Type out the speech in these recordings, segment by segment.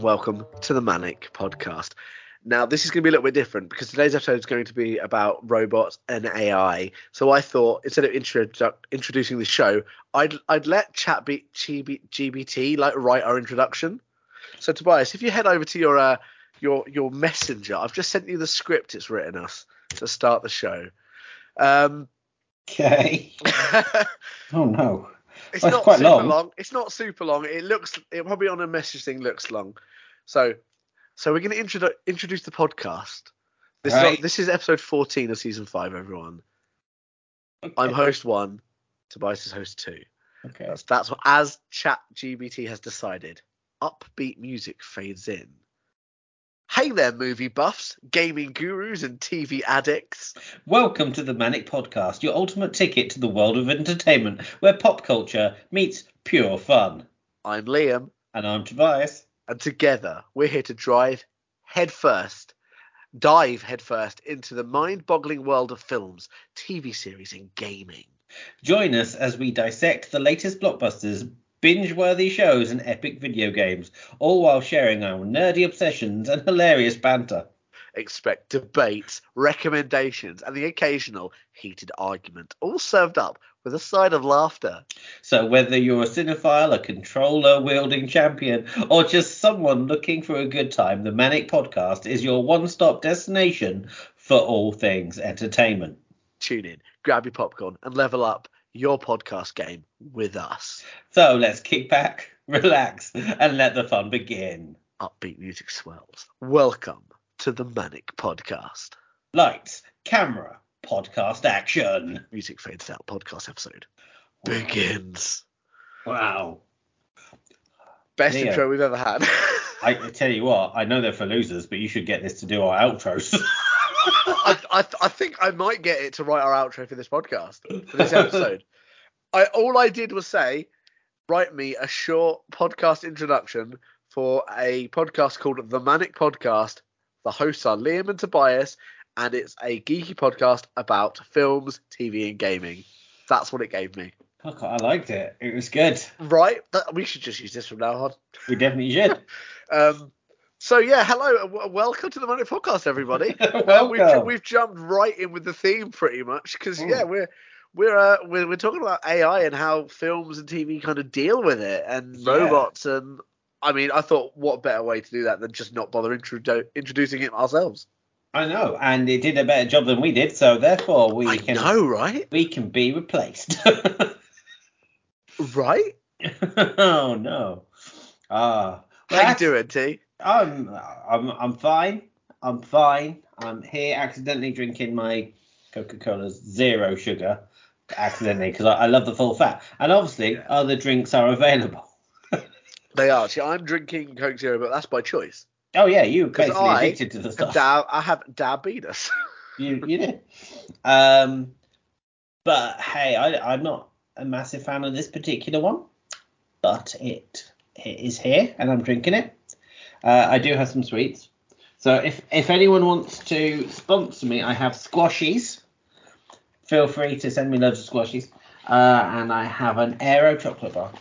and welcome to the ManNic Podcast. Now, this is going to be a little bit different because today's episode is going to be about robots and AI. So I thought instead of introdu- introducing the show, I'd I'd let ChatGPT like write our introduction. So Tobias, if you head over to your uh, your your messenger, I've just sent you the script it's written us to start the show. Um, Okay. oh no. It's not super long. long. It's not super long. It looks. It probably on a message thing looks long. So, so we're going to introdu- introduce the podcast. This is Right. this is episode 14 of season five. Everyone, I'm host one. Tobias is host two. Okay. That's that's what as Chat GBT has decided. Upbeat music fades in. Hey there, movie buffs, gaming gurus, and TV addicts. Welcome to the ManNic Podcast, your ultimate ticket to the world of entertainment, where pop culture meets pure fun. I'm Liam. And I'm Tobias. and together we're here to drive headfirst, dive headfirst into the mind-boggling world of films, TV series, and gaming. Join us as we dissect the latest blockbusters, binge-worthy shows, and epic video games, all while sharing our nerdy obsessions and hilarious banter. Expect debates, recommendations, and the occasional heated argument, all served up with a side of laughter. So whether you're a cinephile, a controller-wielding champion, or just someone looking for a good time, the ManNic Podcast is your one-stop destination for all things entertainment. Tune in, grab your popcorn, and level up your podcast game with us. So let's kick back, relax, and let the fun begin. Upbeat music swells. Welcome to the ManNic Podcast. Lights, camera, podcast action. Music fades out. Podcast episode begins. Wow. Best Leo. intro we've ever had. I tell you what, I know they're for losers, but you should get this to do our outros. I, I, I think I might get it to write our outro for this podcast, for this episode. I all I did was say, write me a short podcast introduction for a podcast called The ManNic Podcast. The hosts are Liam and Tobias, and it's a geeky podcast about films, TV, and gaming. That's what it gave me. I liked it. It was good. Right? That, we should just use this from now on. We definitely should. Um, so yeah, hello, and w- welcome to the Money Podcast, everybody. Uh, we've, Welcome. we've jumped right in with the theme pretty much because Mm. yeah, we're we're, uh, we're we're talking about AI and how films and TV kind of deal with it and Yeah. robots and I mean I thought what better way to do that than just not bother introdu- introducing it ourselves. I know, and it did a better job than we did, so therefore we I can know, right? we can be replaced. Right? oh no. Ah. How well, you doing, T? I'm I'm I'm fine. I'm fine. I'm here accidentally drinking my Coca-Cola zero sugar accidentally because I, I love the full fat. And obviously Yeah. other drinks are available. They are. See, I'm drinking Coke Zero, but that's by choice. Oh yeah, you basically I addicted to the stuff. da- I have diabetes. You you did. Um, but hey, I I'm not a massive fan of this particular one, but it it is here and I'm drinking it. Uh, I do have some sweets. So if if anyone wants to sponsor me, I have squashies. Feel free to send me loads of squashies. Uh, and I have an Aero chocolate bar.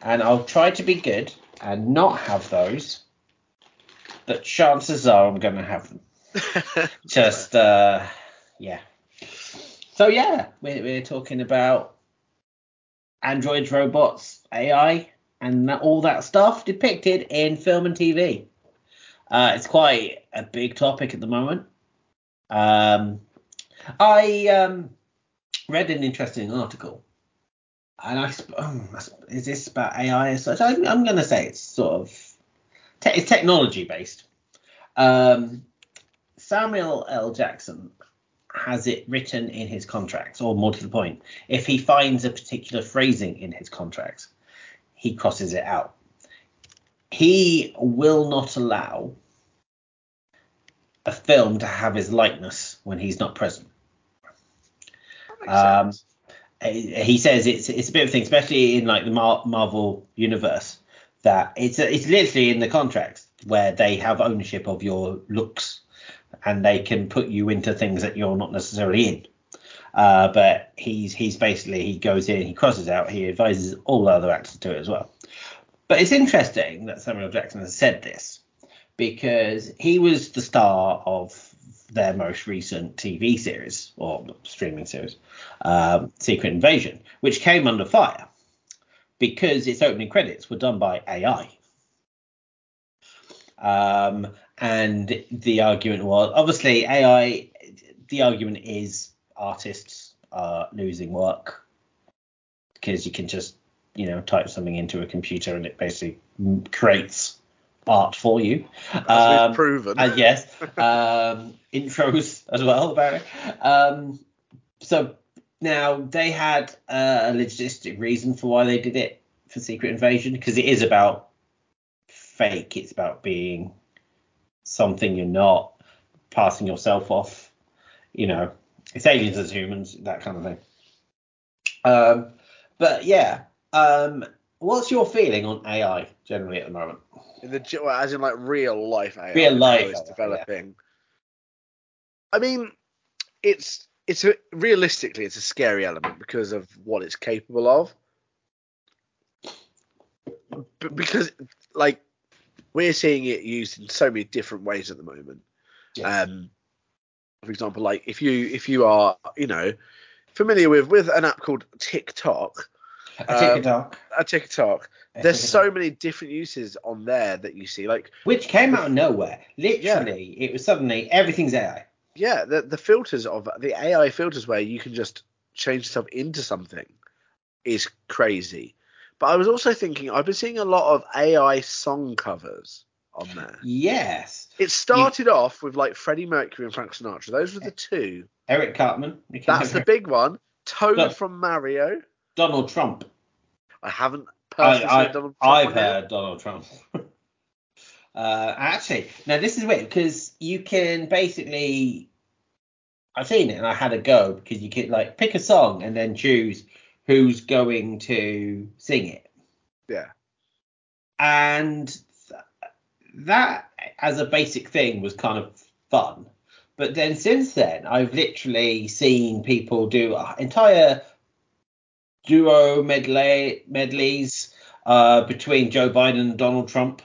And I'll try to be good and not have those. But chances are I'm going to have them just uh yeah so yeah we're, we're talking about androids robots ai and that, all that stuff depicted in film and tv uh it's quite a big topic at the moment. Um i um read an interesting article and i sp- um, is this about ai as such i'm, I'm going to say it's sort of te- it's technology based. Um Samuel L. Jackson has it written in his contracts, or more to the point, if he finds a particular phrasing in his contracts, he crosses it out. He will not allow a film to have his likeness when he's not present. Um. He says it's it's a bit of a thing, especially in like the Mar- Marvel universe, that it's it's literally in the contracts where they have ownership of your looks and they can put you into things that you're not necessarily in. Uh, but he's he's basically he goes in, he crosses out, he advises all the other actors to do it as well. But it's interesting that Samuel Jackson has said this because he was the star of their most recent TV series or streaming series, um, Secret Invasion, which came under fire because its opening credits were done by AI. Um, and the argument was obviously AI. The argument is artists are losing work because you can just you know type something into a computer and it basically creates art for you. Um, proven. and yes, um, intros as well, apparently. Um, so now they had uh, a logistic reason for why they did it for Secret Invasion because it is about fake. It's about being something you're not, passing yourself off. You know, it's aliens as humans, that kind of thing. Um, but yeah, um, what's your feeling on AI generally at the moment? In the well, as in like real life AI. Real life AI, developing. I mean, it's it's a, realistically it's a scary element because of what it's capable of. B- because like we're seeing it used in so many different ways at the moment. Yeah. Um, for example, like if you if you are you know familiar with with an app called TikTok, A Um, TikTok. a TikTok, A there's TikTok. so many different uses on there that you see. Like Which came out of nowhere. Literally, it was suddenly everything's AI. yeah, the the filters of the AI filters where you can just change yourself into something is crazy. But I was also thinking I've been seeing a lot of AI song covers on there. Yes. It started off with like Freddie Mercury and Frank Sinatra. Those were the two. Eric Cartman. we can That's the big one. Toad Look. from Mario. Donald Trump. I haven't I, personally I, seen Donald Trump I've on here. heard Donald Trump. uh, actually, now this is weird because you can basically. I've seen it and I had a go because you could like pick a song and then choose who's going to sing it. Yeah. and th- that as a basic thing was kind of fun but then since then i've literally seen people do entire duo medley medleys uh, between joe biden and donald trump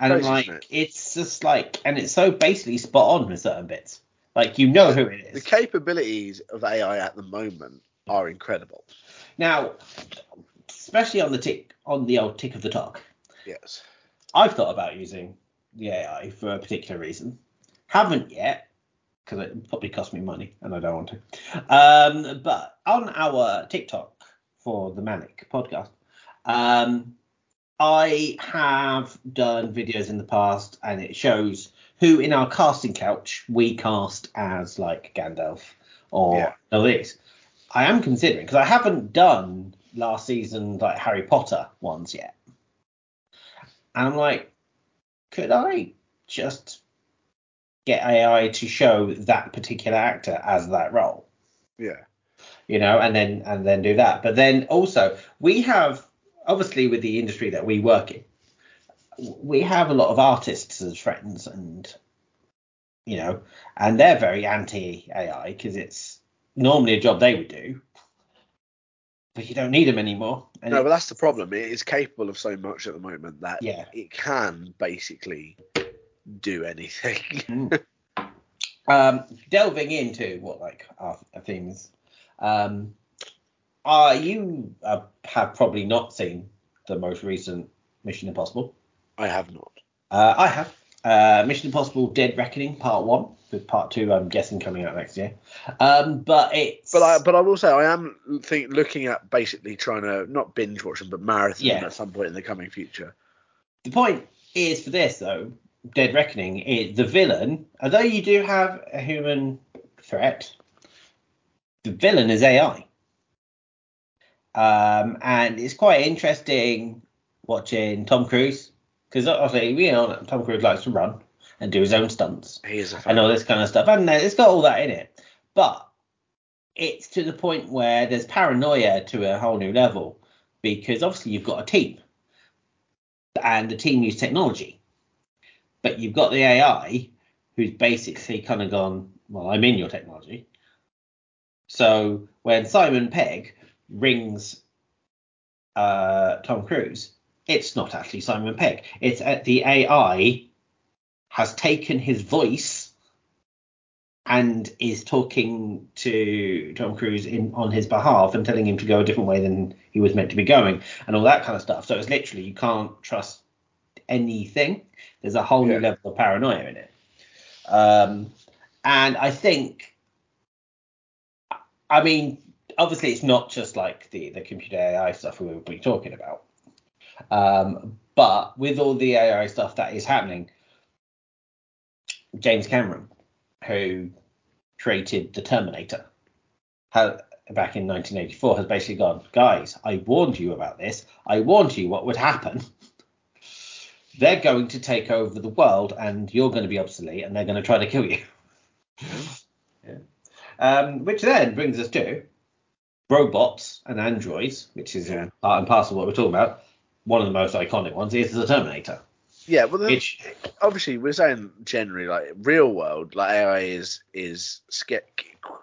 and Crazy, like it's just like and it's so basically spot on with certain bits like you know who it is. The capabilities of AI at the moment are incredible. now especially on the tick on the old tick of the talk Yes. I've thought about using the AI for a particular reason. Haven't yet, because it probably cost me money and I don't want to. Um, but on our TikTok for the ManNic podcast, um, I have done videos in the past and it shows who in our casting couch we cast as like Gandalf or Yeah. these. I am considering because I haven't done last season like Harry Potter ones yet. And I'm like, could I just get AI to show that particular actor as that role? Yeah. You know, and then and then do that. But then also we have obviously with the industry that we work in, we have a lot of artists as friends and you know, and they're very anti AI because it's normally a job they would do. But you don't need them anymore. And No, but that's the problem. It is capable of so much at the moment that Yeah. it can basically do anything. Mm. um, delving into what like our, themes, um, uh, you uh, have probably not seen the most recent Mission Impossible. I have not. Uh, I have. Uh, Mission Impossible: Dead Reckoning Part One, with Part Two, I'm guessing coming out next year. Um, but it's But I but I will say I am think looking at basically trying to not binge watch them but marathon Yeah. at some point in the coming future. the point is for this though, Dead Reckoning is the villain. Although you do have a human threat, the villain is AI. Um, and it's quite interesting watching Tom Cruise because obviously we know Tom Cruise likes to run and do his own stunts He is a and all this kind of stuff, and uh, it's got all that in it. But it's to the point where there's paranoia to a whole new level because obviously you've got a team, and the team use technology, but you've got the AI who's basically kind of gone, well, I'm in your technology. So when Simon Pegg rings uh, Tom Cruise, it's not actually Simon Pegg. It's uh, the AI has taken his voice and is talking to Tom Cruise in on his behalf and telling him to go a different way than he was meant to be going and all that kind of stuff. So it's literally you can't trust anything. There's a whole new level of paranoia in it. Um, and I think, I mean, obviously it's not just like the the computer AI stuff we were be talking about. Um, but with all the AI stuff that is happening, James Cameron, who created the Terminator, ha back in 1984, has basically gone, guys, I warned you about this. I warned you what would happen. They're going to take over the world, and you're going to be obsolete, and they're going to try to kill you. Um, which then brings us to robots and androids, which is Yeah. part and parcel of what we're talking about. One of the most iconic ones is the Terminator. Yeah, well, Which obviously we're saying generally like real world like AI is is sca-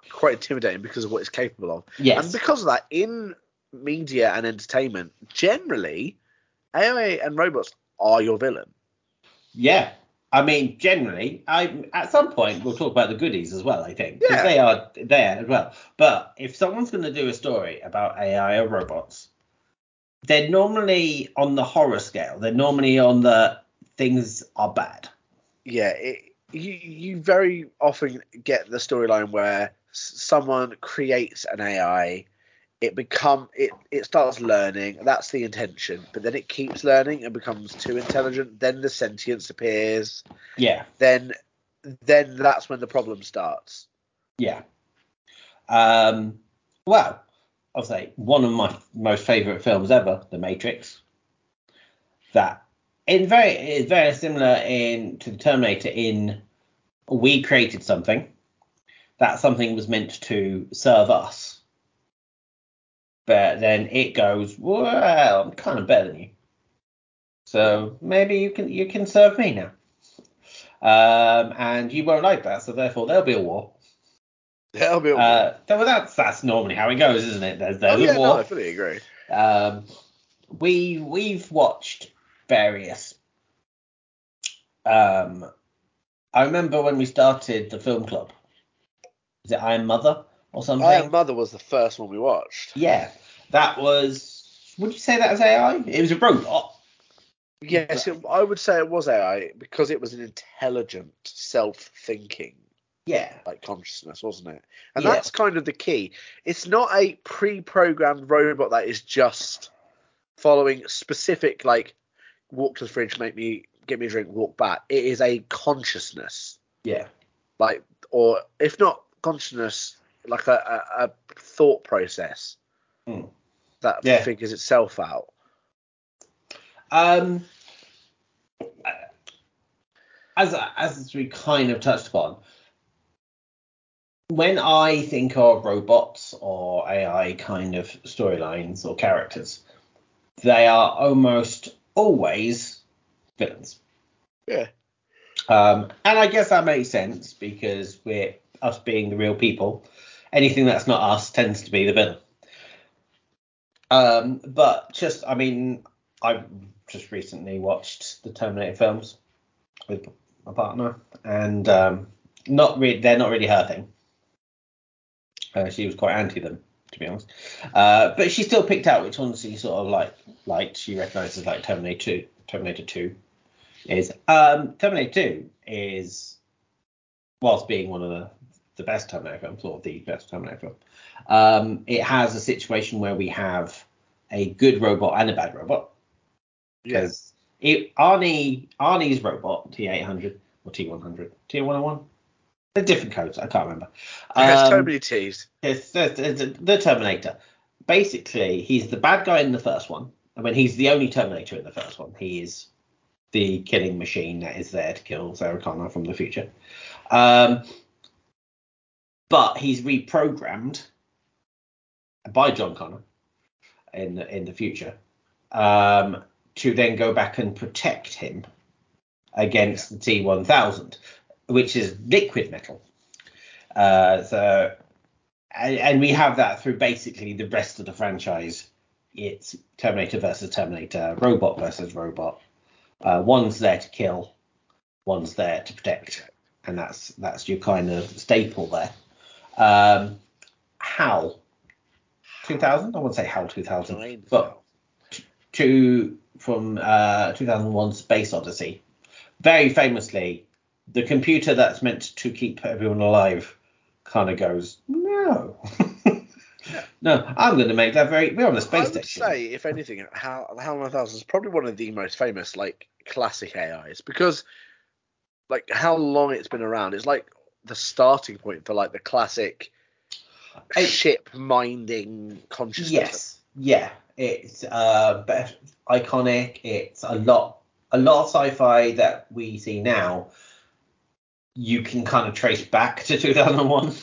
quite intimidating because of what it's capable of, yes, and because of that, in media and entertainment, generally, AI and robots are your villain. Yeah. I mean, generally, I at some point we'll talk about the goodies as well. I think 'cause Yeah. they are there as well. But if someone's going to do a story about AI or robots, they're normally on the horror scale. They're normally on the things are bad. Yeah, it, you you very often get the storyline where someone creates an AI, it become it it starts learning. That's the intention, but then it keeps learning and becomes too intelligent. Then the sentience appears. Yeah. Then then that's when the problem starts. Yeah. Um. Well, I'll say one of my most favourite films ever, The Matrix. That in very is very similar in to the Terminator in we created something. That something was meant to serve us. But then it goes, well, I'm kind of better than you. So maybe you can you can serve me now. Um, and you won't like that, so therefore there'll be a war. That'll be. Uh, well, that's that's normally how it goes, isn't it? There's oh there's yeah, a no. I fully agree. Um, we we've watched various. Um, I remember when we started the film club. Is it Iron Mother or something? I Am Mother was the first one we watched. Yeah, that was. Would you say that was AI? It was a robot. Yes, it, I would say it was AI because it was an intelligent, self-thinking Yeah. like consciousness, wasn't it? And Yeah. that's kind of the key. It's not a pre-programmed robot that is just following specific like walk to the fridge, make me get me a drink, walk back. It is a consciousness, Yeah. like or if not consciousness, like a, a, a thought process Hmm. that Yeah. figures itself out. Um, as as we kind of touched upon, when I think of robots or AI kind of storylines or characters, they are almost always villains. Yeah. Um, and I guess that makes sense because we're us being the real people. Anything that's not us tends to be the villain. Um, but just, I mean, I just recently watched the Terminator films with my partner, and um, not really, they're not really her thing. Uh, she was quite anti them, to be honest. Uh, but she still picked out which ones she sort of like liked. She recognises like Terminator 2, Terminator 2 is um, Terminator 2 is whilst being one of the the best Terminator films or the best Terminator film, um, it has a situation where we have a good robot and a bad robot because it Arnie Arnie's robot T800 or T100 T101 they're different codes I can't remember. So Um, many T's. it's, it's, it's the Terminator. Basically, he's the bad guy in the first one. I mean, he's the only Terminator in the first one. He is the killing machine that is there to kill Sarah Connor from the future. Um, but he's reprogrammed by John Connor in the, in the future um, to then go back and protect him against the T1000, which is liquid metal. Uh, so, and, and we have that through basically the rest of the franchise it's Terminator versus Terminator, robot versus robot. Uh, one's there to kill, one's there to protect, and that's that's your kind of staple there. Um, HAL 2000, I wouldn't say HAL 2000, Nine but to from uh, 2001 Space Odyssey. Very famously, the computer that's meant to keep everyone alive kind of goes, no. no, I'm going to make that very. We're on the space I would station. say, if anything, HAL HAL 9000 is probably one of the most famous, like, classic AIs because, like, how long it's been around. It's like the starting point for, like, the classic ship minding consciousness. Yes, yeah, it's uh, iconic. It's a lot, a lot of sci-fi that we see now. You can kind of trace back to 2001.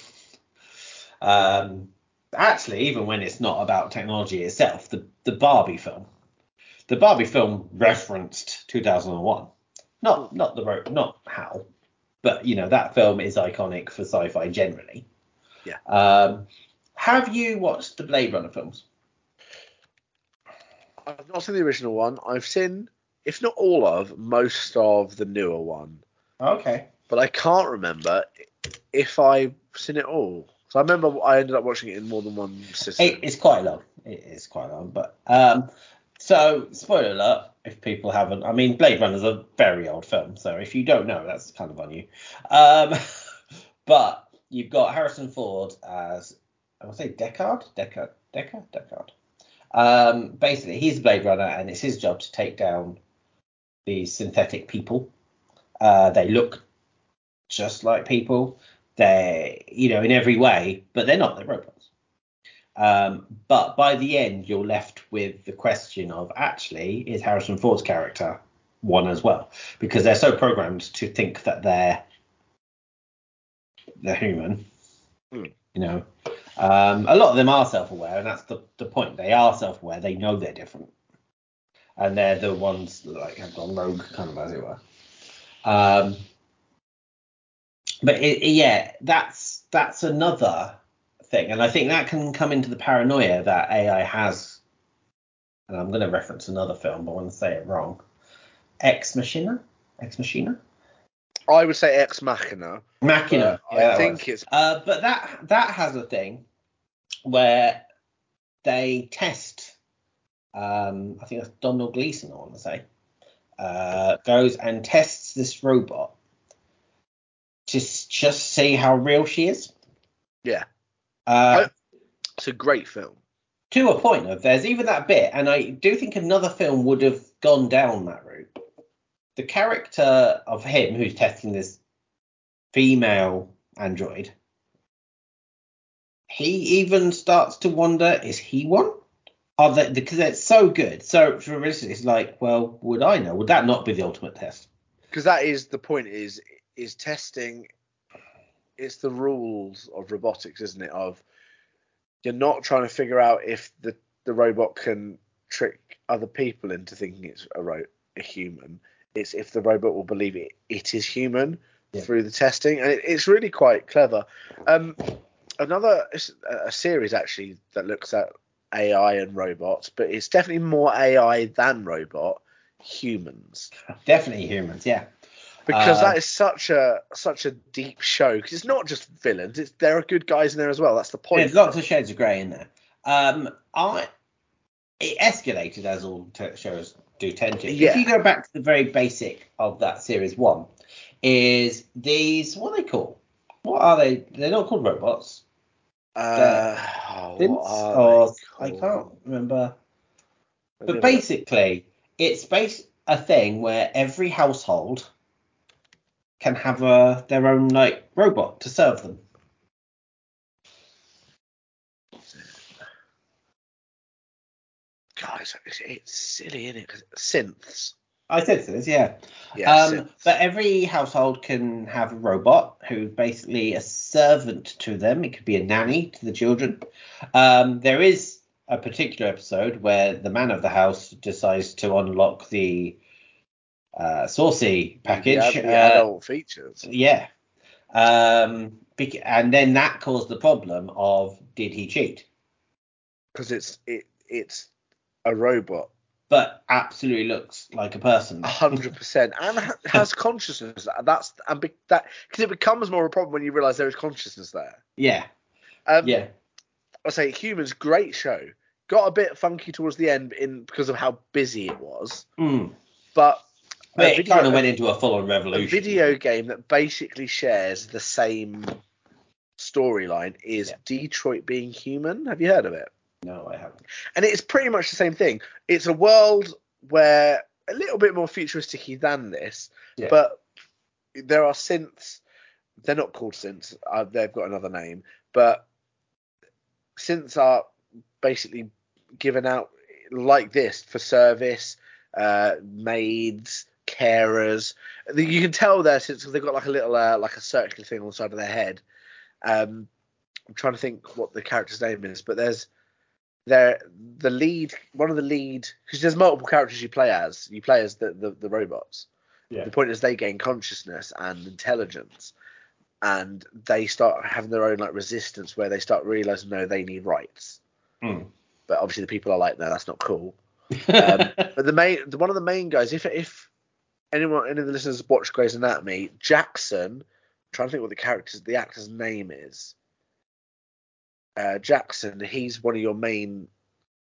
Um, actually, even when it's not about technology itself, the the Barbie film, the Barbie film referenced 2001. Not not the ro- not how, but you know that film is iconic for sci-fi generally. Yeah. Um, have you watched the Blade Runner films? I've not seen the original one. I've seen, if not all of, most of the newer one. Okay. But I can't remember if I've seen it all. So I remember I ended up watching it in more than one system. It, it's quite long. It is quite long, but um, so spoiler alert if people haven't. I mean, Blade Runner is a very old film, so if you don't know, that's kind of on you. Um, but you've got Harrison Ford as I would say Deckard, Deckard, Deckard, Deckard. Um, basically, he's a Blade Runner, and it's his job to take down these synthetic people. Uh, they look just like people. They, you know, in every way, but they're not. They're robots. Um, but by the end, you're left with the question of actually, is Harrison Ford's character one as well? Because they're so programmed to think that they're they're human. Hmm. You know, um, a lot of them are self-aware, and that's the the point. They are self-aware. They know they're different, and they're the ones that, like have gone rogue, kind of as it were. Um, but it, it- yeah, that's that's another thing, and I think that can come into the paranoia that AI has. And I'm going to reference another film, but I want to say it wrong. Ex Machina, Ex Machina, I would say Ex Machina. Machina. Yeah, I think it's Uh, but that that has a thing where they test. Um, I think that's Domhnall Gleeson. I want to say uh, goes and tests this robot to just see how real she is. yeah. Uh, It's a great film. to a point of there's even that bit, and I do think another film would have gone down that route. The character of him who's testing this female android, he even starts to wonder: is he one? Are they because it's so good? So for instance, it's like, well, would I know? Would that not be the ultimate test? Because that is the point. Is is testing. It's the rules of robotics, isn't it? Of you're not trying to figure out if the the robot can trick other people into thinking it's a ro- a human. It's if the robot will believe it it is human Yeah. through the testing, and it, it's really quite clever. Um, another a a series actually that looks at AI and robots, but it's definitely more AI than robot humans Definitely humans, yeah. Because Uh, that is such a such a deep show because it's not just villains it's there are good guys in there as well that's the point There's lots of shades of grey in there. Um, I it escalated as all t- shows do tend to. Yeah. If you go back to the very basic of that series one, is these what are they called? What are they? They're not called robots. uh, oh, what are or they I can't remember. But have a look. basically, it's based a thing where every household can have a their own like robot to serve them. guys it's, it's silly isn't it synths I said this, yeah. yeah um, synths. but every household can have a robot who's basically a servant to them. It could be a nanny to the children. Um, there is a particular episode where the man of the house decides to unlock the uh, saucy package. the, ad- the uh, features yeah. Um, and then that caused the problem of did he cheat? because it's it it's a robot. but absolutely looks like a person. A hundred percent, and ha- has consciousness. That's and be, that because it becomes more of a problem when you realise there is consciousness there. Yeah, Um, yeah, I say Humans, great show. Got a bit funky towards the end in because of how busy it was, mm. but But it video- kind of went into a full-on a revolution. video game that basically shares the same storyline is Yeah. Detroit Being Human. Have you heard of it? No, I haven't. and it's pretty much the same thing. It's a world where a little bit more futuristic than this, Yeah. but there are synths. They're not called synths. Uh, they've got another name, but synths are basically given out like this for service, uh, maids, carers. You can tell synths because they've got like a little uh, like a circular thing on the side of their head. Um, I'm trying to think what the character's name is, but there's they're the lead one of the lead because there's multiple characters you play as you play as the the, the robots Yeah. the point is they gain consciousness and intelligence and they start having their own like resistance where they start realizing no they need rights Mm. but obviously the people are like no that's not cool um, but the main the, one of the main guys if if anyone any of the listeners watch Grey's Anatomy Jackson I'm trying to think what the character's the actor's name is uh, Jackson he's one of your main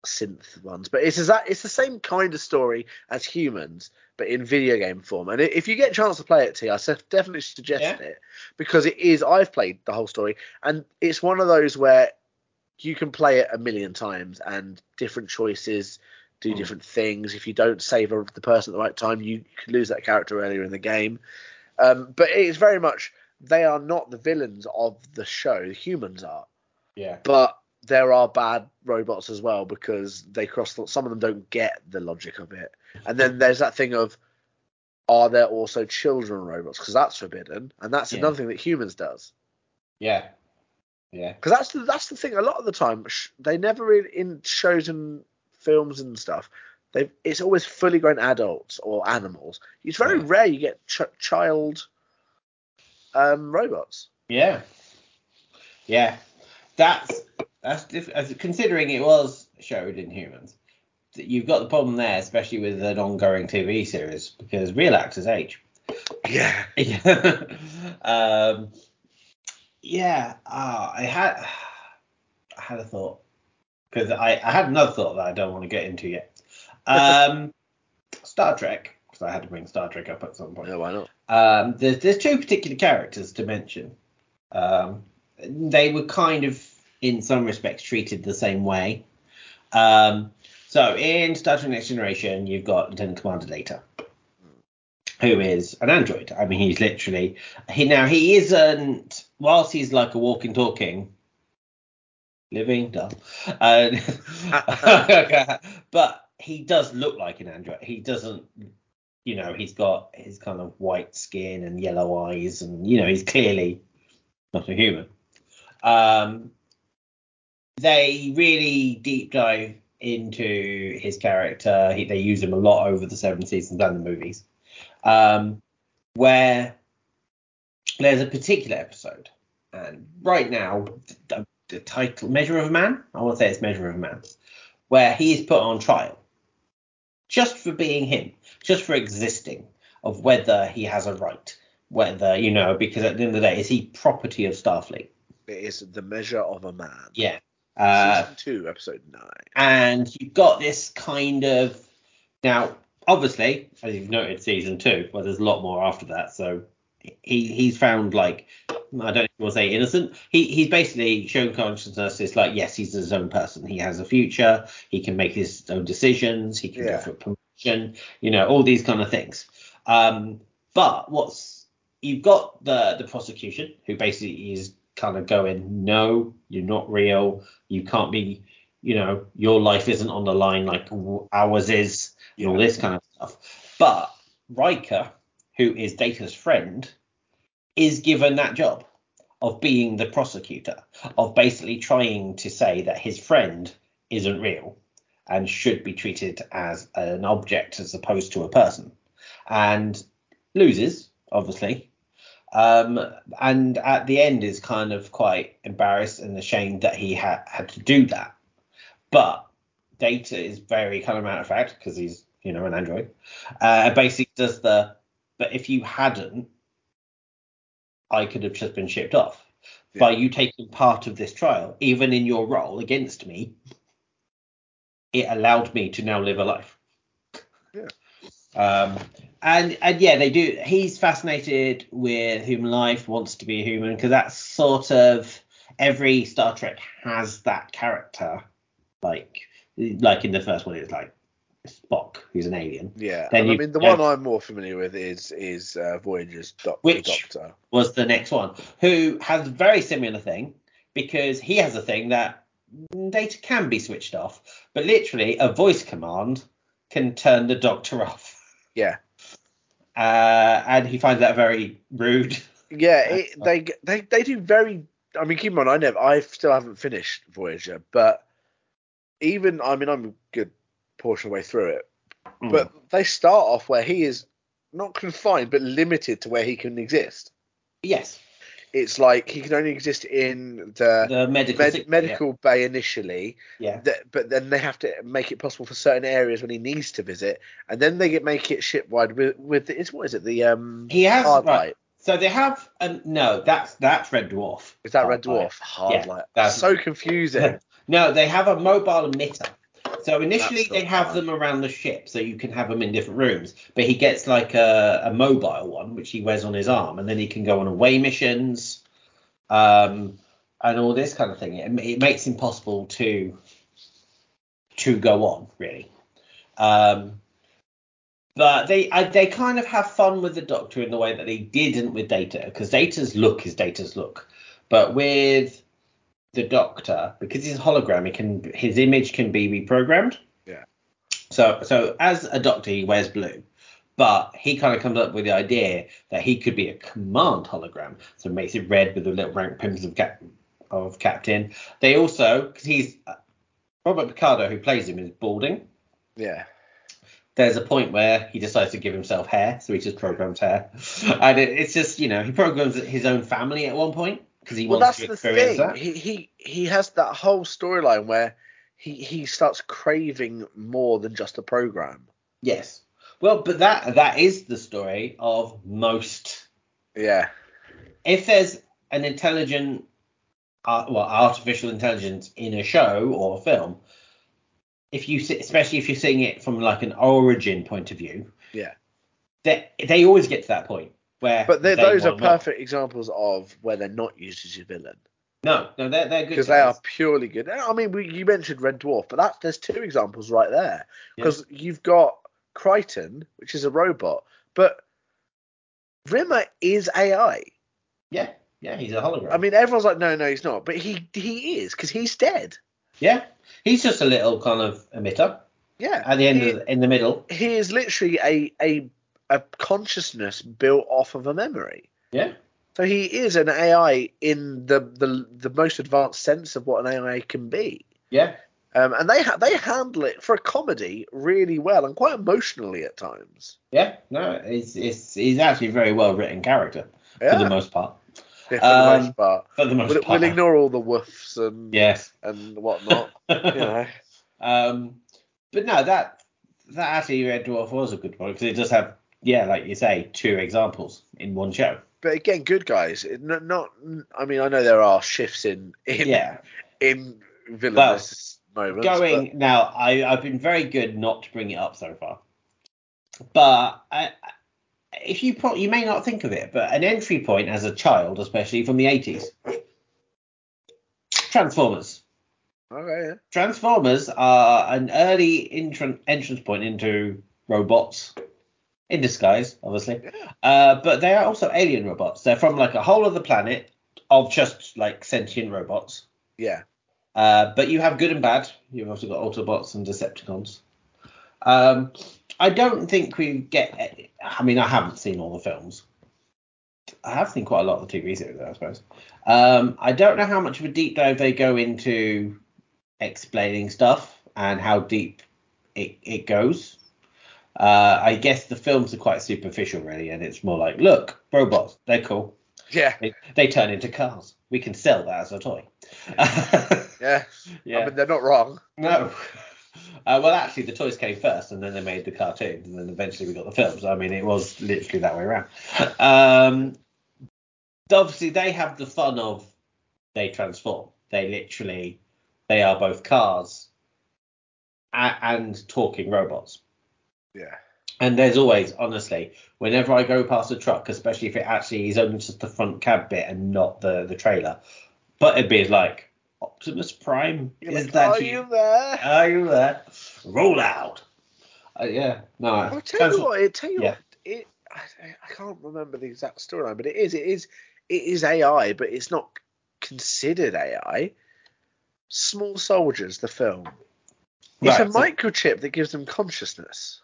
synth ones but it's that it's the same kind of story as humans but in video game form and if you get a chance to play it T I definitely suggest Yeah. it because it is I've played the whole story and it's one of those where you can play it a million times and different choices do Mm. different things. If you don't save the person at the right time, you could lose that character earlier in the game. Um, but it is very much they are not the villains of the show. The humans are, yeah, but there are bad robots as well because they cross. The, some of them don't get the logic of it, and then there's that thing of are there also children robots because that's forbidden, and that's Yeah. another thing that humans does. yeah, yeah, because that's the that's the thing. A lot of the time, sh- they never really in shows and films and stuff. They it's always fully grown adults or animals. It's very rare you get ch- child um, robots. yeah, yeah. That's that's diff- as considering it was showed in humans. You've got the problem there, especially with an ongoing TV series, because real actors age. Yeah, Yeah. um, yeah. Uh, I had I had a thought because I, I had another thought that I don't want to get into yet. Um, Star Trek because I had to bring Star Trek up at some point. yeah, why not? Um, there's there's two particular characters to mention. Um, they were kind of in some respects treated the same way. Um, so in Star Trek Next Generation, you've got Lieutenant Commander Data, who is an android. I mean, he's literally he now he isn't whilst he's like a walking talking living dull, uh, but he does look like an android. He doesn't you know, he's got his kind of white skin and yellow eyes, and you know, he's clearly not a human. Um, they really deep dive into his character. He, they use him a lot over the seven seasons and the movies, um, where there's a particular episode, and right now the, title "Measure of a Man," I want to say it's "Measure of a Man," where he is put on trial just for being him, just for existing, of whether he has a right, whether you know, because at the end of the day, is he property of Starfleet? It is the measure of a man. Yeah. Uh, Season two, episode nine. and you've got this kind of now, obviously, as you've noted, season two, well, there's a lot more after that. So he he's found like I don't you want to say innocent. He he's basically shown consciousness. It's like yes, he's his own person. He has a future. He can make his own decisions. He can Yeah. go for promotion. You know all these kind of things. Um, but what's you've got the the prosecution who basically is kind of going, no, you're not real. You can't be. You know your life isn't on the line like ours is. And all this kind of stuff. But Riker, who is Data's friend, is given that job of being the prosecutor, of basically trying to say that his friend isn't real and should be treated as an object as opposed to a person. And loses, obviously. Um, and at the end is kind of quite embarrassed and ashamed that he ha- had to do that. But Data is very kind of matter of fact because he's you know an android. Uh, basically does the but if you hadn't, I could have just been shipped off. Yeah. By you taking part of this trial, even in your role against me, it allowed me to now live a life. Yeah. Um, and and yeah, they do. He's fascinated with human life, wants to be a human because that's sort of every Star Trek has that character. Like like in the first one, it's like Spock, who's an alien. Yeah, Then I mean the one I'm more familiar with is is uh, Voyager's doc- Which- Doctor. was the next one, who has a very similar thing because he has a thing that data can be switched off, but literally a voice command can turn the doctor off. Yeah, Uh, and he finds that very rude. yeah, it, they they they do very. I mean, keep in mind, I never, I still haven't finished Voyager, but even I mean, I'm a good portion of the way through it. Hmm. But they start off where he is not confined, but limited to where he can exist. yes, It's like he can only exist in the, the medical med- sick bay, medical bay initially, Yeah. that, but then they have to make it possible for certain areas when he needs to visit, and then they get make it shipwide with with the, what is it the um He has hard right. light So they have um, no, that's that's Red Dwarf. is that Hard red light. dwarf hard Yeah, light that's- so confusing No, they have a mobile emitter. So initially they have them around the ship, so you can have them in different rooms. But he gets like a, a mobile one, which he wears on his arm, and then he can go on away missions, um, and all this kind of thing. It, it makes him possible to to go on really. Um, but they I, they kind of have fun with the Doctor in the way that they didn't with Data, because Data's look is Data's look, but with the Doctor, because he's a hologram, he can his image can be reprogrammed. Yeah. So so as a Doctor, he wears blue, but he kind of comes up with the idea that he could be a command hologram, so makes it red with the little rank pimples of cap of Captain. They also because he's uh, Robert Picardo, who plays him, is balding. yeah There's a point where he decides to give himself hair, so he just programs hair, and it, it's just you know he programs his own family at one point because he well wants that's to the thing that. he he he has that whole storyline where he he starts craving more than just a program Yes. Well, but that that is the story of most. yeah If there's an intelligent, uh, well, artificial intelligence in a show or a film, if you especially if you're seeing it from like an origin point of view, yeah they they always get to that point where. but those are perfect examples of where they're not used as your villain No, no, they're they're good. because they are purely good. I mean, we, you mentioned Red Dwarf, but that's there's two examples right there. Because you've got Kryten, which is a robot, but Rimmer is AI. Yeah, yeah, he's a hologram. I mean, everyone's like, no, no, he's not, but he he is because he's dead. yeah, he's just a little kind of emitter Yeah, at the end he, of the, in the middle. he is literally a a a consciousness built off of a memory. Yeah. So he is an AI in the the the most advanced sense of what an AI can be. Yeah, Um, and they ha- they handle it for a comedy really well and quite emotionally at times. yeah, no, it's it's he's actually a very well written character Yeah, for the most part. yeah, for the Um, most part. For the most We'll, part. we'll ignore all the woofs and Yes. and whatnot. you know. um, but no, that that actually Red Dwarf was a good one because it does have yeah, like you say, two examples in one show. But again, good guys. Not, not. I mean, I know there are shifts in in Yeah. in villainous moments. Going now, I I've been very good not to bring it up so far, but I, if you pro- you may not think of it, but an entry point as a child, especially from the 80s, Transformers. okay, yeah. Transformers are an early entrance point into robots in disguise, obviously. Yeah. Uh, but they are also alien robots. They're from like a whole other planet of just like sentient robots. Yeah. Uh, but you have good and bad. You've also got Autobots and Decepticons. Um, I don't think we get. I mean, I haven't seen all the films. I have seen quite a lot of the TV series, I suppose. Um, I don't know how much of a deep dive they go into explaining stuff and how deep it, it goes. Uh, I guess the films are quite superficial, really, and it's more like, look, robots, they're cool. Yeah. They, they turn into cars. We can sell that as a toy. Yeah. yeah. I mean, they're not wrong. No. Uh, well, actually, the toys came first, and then they made the cartoons, and then eventually we got the films. I mean, it was literally that way around. Um, obviously, they have the fun of they transform. They literally, they are both cars a- and talking robots. Yeah. And there's always, honestly, whenever I go past a truck, especially if it actually is only just the front cab bit and not the the trailer, but it'd be like Optimus Prime. You're is like, that Are you? you there? Are you there? Roll out. Uh, yeah. No. I'll tell you what. It tell you Yeah. what. It. I, I can't remember the exact storyline, but it is. It is. It is AI, but it's not considered AI. Small Soldiers, the film. It's Right, a so- microchip that gives them consciousness.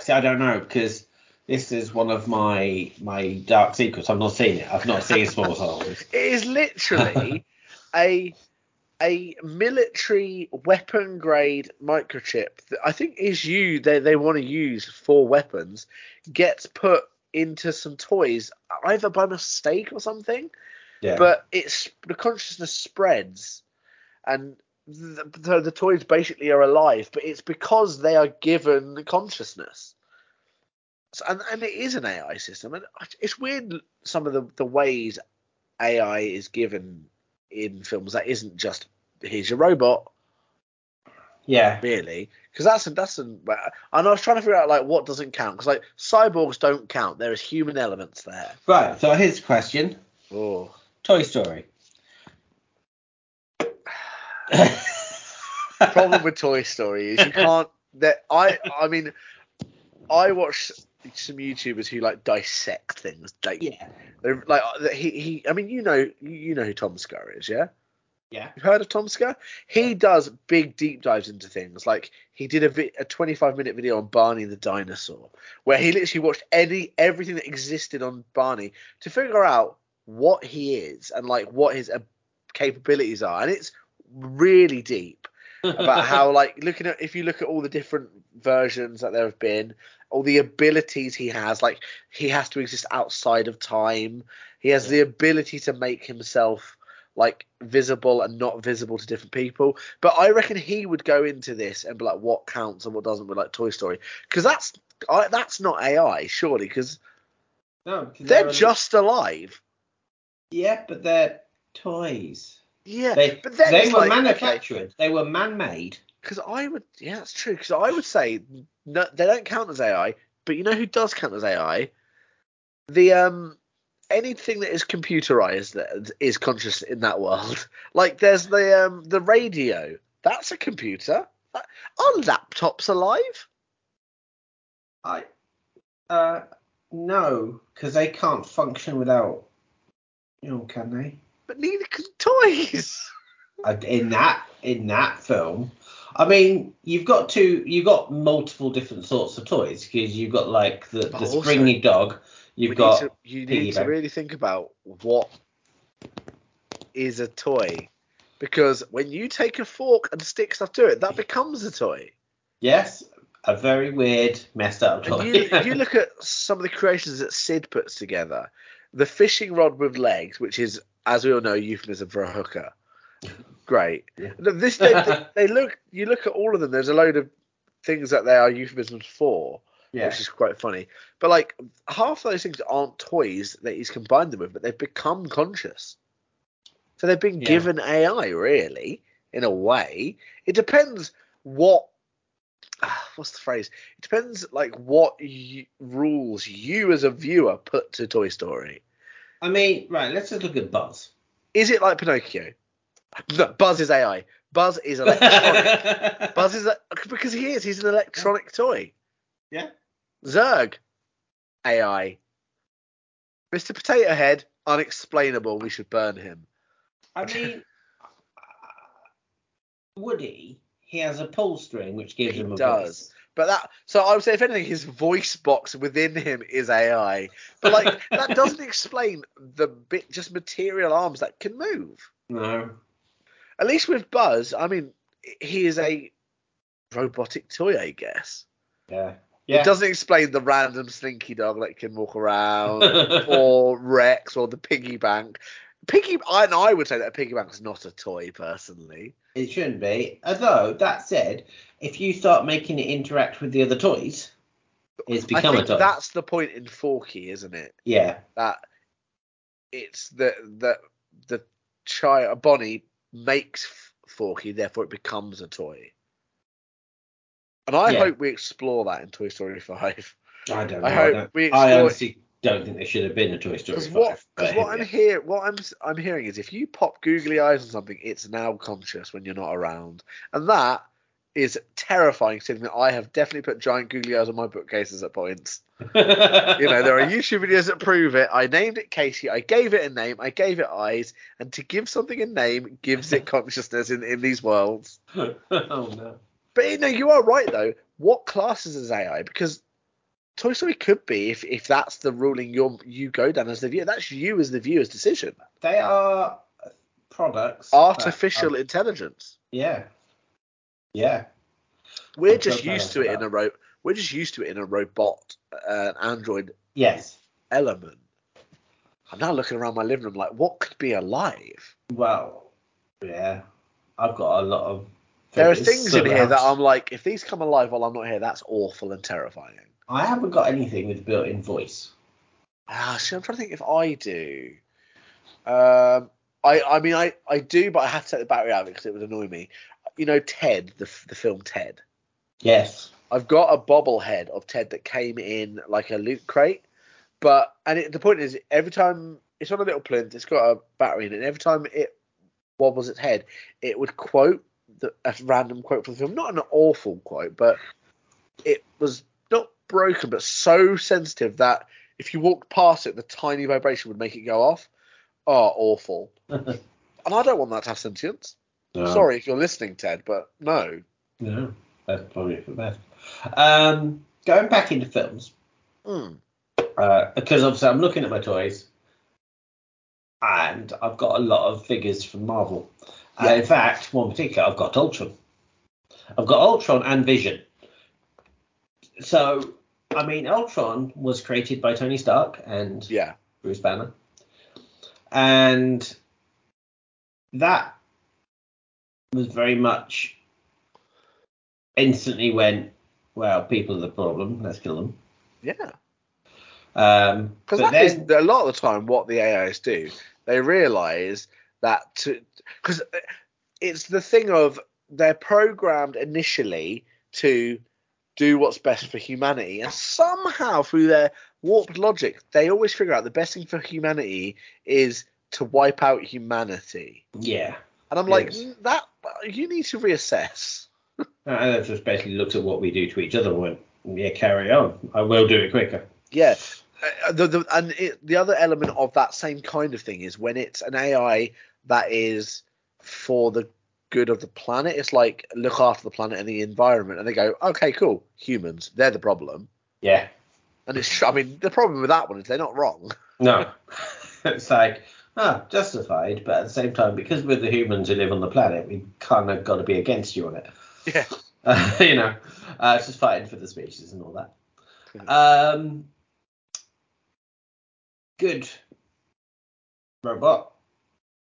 See, I don't know because this is one of my my dark secrets. I've not seen it. I've not seen Small Souls. It is literally a a military weapon grade microchip that I think is you they, they want to use for weapons gets put into some toys either by mistake or something Yeah. but it's the consciousness spreads and the, the, the toys basically are alive but it's because they are given consciousness so, and, and it is an ai system and it's weird some of the, the ways ai is given in films that isn't just here's your robot yeah. really because that's that's an, and i was trying to figure out like what doesn't count because like cyborgs don't count there is human elements there Right. So here's a question. oh Toy Story. Problem with Toy Story is you can't. That I I mean, I watch some YouTubers who like dissect things. Like, yeah. they're like uh, he he. I mean, you know you know who Tom Scar is, yeah. Yeah. You've heard of Tom Scar? He does big deep dives into things. Like he did a, vi- a 25 minute video on Barney the dinosaur, where he literally watched any everything that existed on Barney to figure out what he is and like what his uh, capabilities are, and it's really deep about how like looking at if you look at all the different versions that there have been all the abilities he has like he has to exist outside of time. He has the ability to make himself like visible and not visible to different people. But i reckon he would go into this and be like what counts and what doesn't with like toy story? Because that's I, that's not ai surely because no, because they're just alive. Yeah, but they're toys. Yeah They but then they were like, okay, manufactured. They were man-made. Because I would, yeah, that's true. Because I would say no, they don't count as AI, but you know who does count as AI? The um anything that is computerized that is conscious in that world. Like there's the um the radio. That's a computer. Are laptops alive? I uh no, because they can't function without. You know, can they? But neither can toys. In that in that film. I mean, you've got two, you've got multiple different sorts of toys because you've got like the, But the also, springy dog, you've got need to, you piggy need to really think about what is a toy. Because when you take a fork and stick stuff to it, that becomes a toy. yes, a very weird, messed up toy. And you, you look at some of the creations that Sid puts together. The fishing rod with legs, which is, as we all know, euphemism for a hooker. Great. Yeah. This they, they, look. You look at all of them. There's a load of things that they are euphemisms for, yeah, which is quite funny. But like half of those things aren't toys that he's combined them with, but they've become conscious. So they've been Yeah. given AI, really, in a way. It depends what. ah, What's the phrase? It depends, like what you, rules you as a viewer put to Toy Story. I mean, right. Let's just look at Buzz. Is it like Pinocchio? No, Buzz is AI. Buzz is electronic. Buzz is a, because he is. He's an electronic toy. Yeah. Zurg, AI. Mr. Potato Head, unexplainable. We should burn him. I mean, Woody, he has a pull string which gives He him a does. voice. But that, so I would say, if anything, his voice box within him is AI. But like that doesn't explain the bit, just material arms that can move. No. At least with Buzz, I mean, he is a robotic toy, I guess. Yeah. It doesn't explain the random slinky dog that can walk around, or Rex, or the piggy bank. Piggy. I, and I would say that a piggy bank is not a toy, personally. It shouldn't be. Although that said, if you start making it interact with the other toys, it's I become a toy. that's the point in Forky, isn't it? Yeah. That it's the the the child Bonnie makes Forky, therefore it becomes a toy. And I Yeah. hope we explore that in Toy Story Five. I don't know. I I, hope don't- we I explore- honestly don't think there should have been a Toy Story Because 5. what, cause what I'm hear, what I'm I'm hearing is if you pop googly eyes on something, it's now conscious when you're not around, and that is terrifying. Considering that I have definitely put giant googly eyes on my bookcases at points. You know, there are YouTube videos that prove it. I named it Casey. I gave it a name. I gave it eyes, and to give something a name gives it consciousness in in these worlds. oh no. But you know, you are right though. What classes as AI? Because Toy Story could be if if that's the ruling you you go down as the viewer. That's you as the viewer's decision. They are products. Artificial are- intelligence. yeah. Yeah. We're I'm just so used to it said in a ro- We're just used to it in a robot, uh, android Yes. element. I'm now looking around my living room like, what could be alive? Well, yeah. I've got a lot of. There are things in here that. I'm like, if these come alive while I'm not here, that's awful and terrifying. I haven't got anything with built-in voice. Ah, see, I'm trying to think if I do. Um, I, I mean, I, I do, but I have to take the battery out of it because it would annoy me. You know, Ted, the the film Ted. Yes. I've got a bobblehead of Ted that came in like a loot crate, but and it, the point is, every time it's on a little plinth, it's got a battery in it, and every time it wobbles its head, it would quote the, a random quote from the film. Not an awful quote, but it was broken, but so sensitive that if you walked past it, the tiny vibration would make it go off. Oh, awful! and I don't want that to have sentience. No. Sorry if you're listening, Ted, but no. No. That's probably for best. Um, going back into films, Hmm. uh, because obviously I'm looking at my toys, and I've got a lot of figures from Marvel. Uh, in fact, one particular, I've got Ultron. I've got Ultron and Vision. So, I mean, Ultron was created by Tony Stark and Yeah. Bruce Banner, and that was very much instantly went, well, people are the problem, let's kill them. Yeah. Um, Because that is then, a lot of the time what the AIs do. They realise that to because it's the thing of they're programmed initially to do what's best for humanity, and somehow through their warped logic, they always figure out the best thing for humanity is to wipe out humanity. yeah, And I'm like, Yes. "Mm, that you need to reassess. and I just basically looked at what we do to each other and went, yeah, carry on. I will do it quicker. Yeah. Uh, the, the, and it, the other element of that same kind of thing is when it's an AI that is for the good of the planet. It's like look after the planet and the environment, and they go, okay, cool, humans, they're the problem. Yeah, And it's, I mean, the problem with that one is they're not wrong. no, it's like, ah, justified, but at the same time, because we're the humans who live on the planet, we kind of got to be against you on it. Yeah. Uh, you know, uh, it's just fighting for the species and all that. Um, good robot,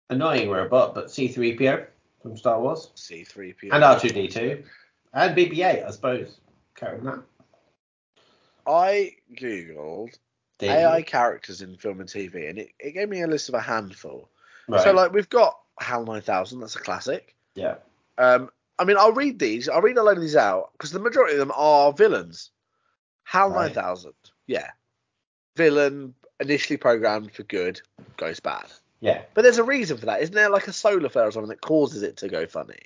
annoying robot, but C3PO from Star Wars C3PO. and R2D2 and BB-8, I suppose. Carrying that. I googled Did AI you? characters in film and TV, and it, it gave me a list of a handful. Right. So like we've got HAL 9000, that's a classic. yeah. Um, I mean, I'll read these. I'll read a load of these out because the majority of them are villains. HAL Right. 9000, yeah, villain initially programmed for good, goes bad. Yeah. But there's a reason for that, isn't there? Like a solar flare or something that causes it to go funny.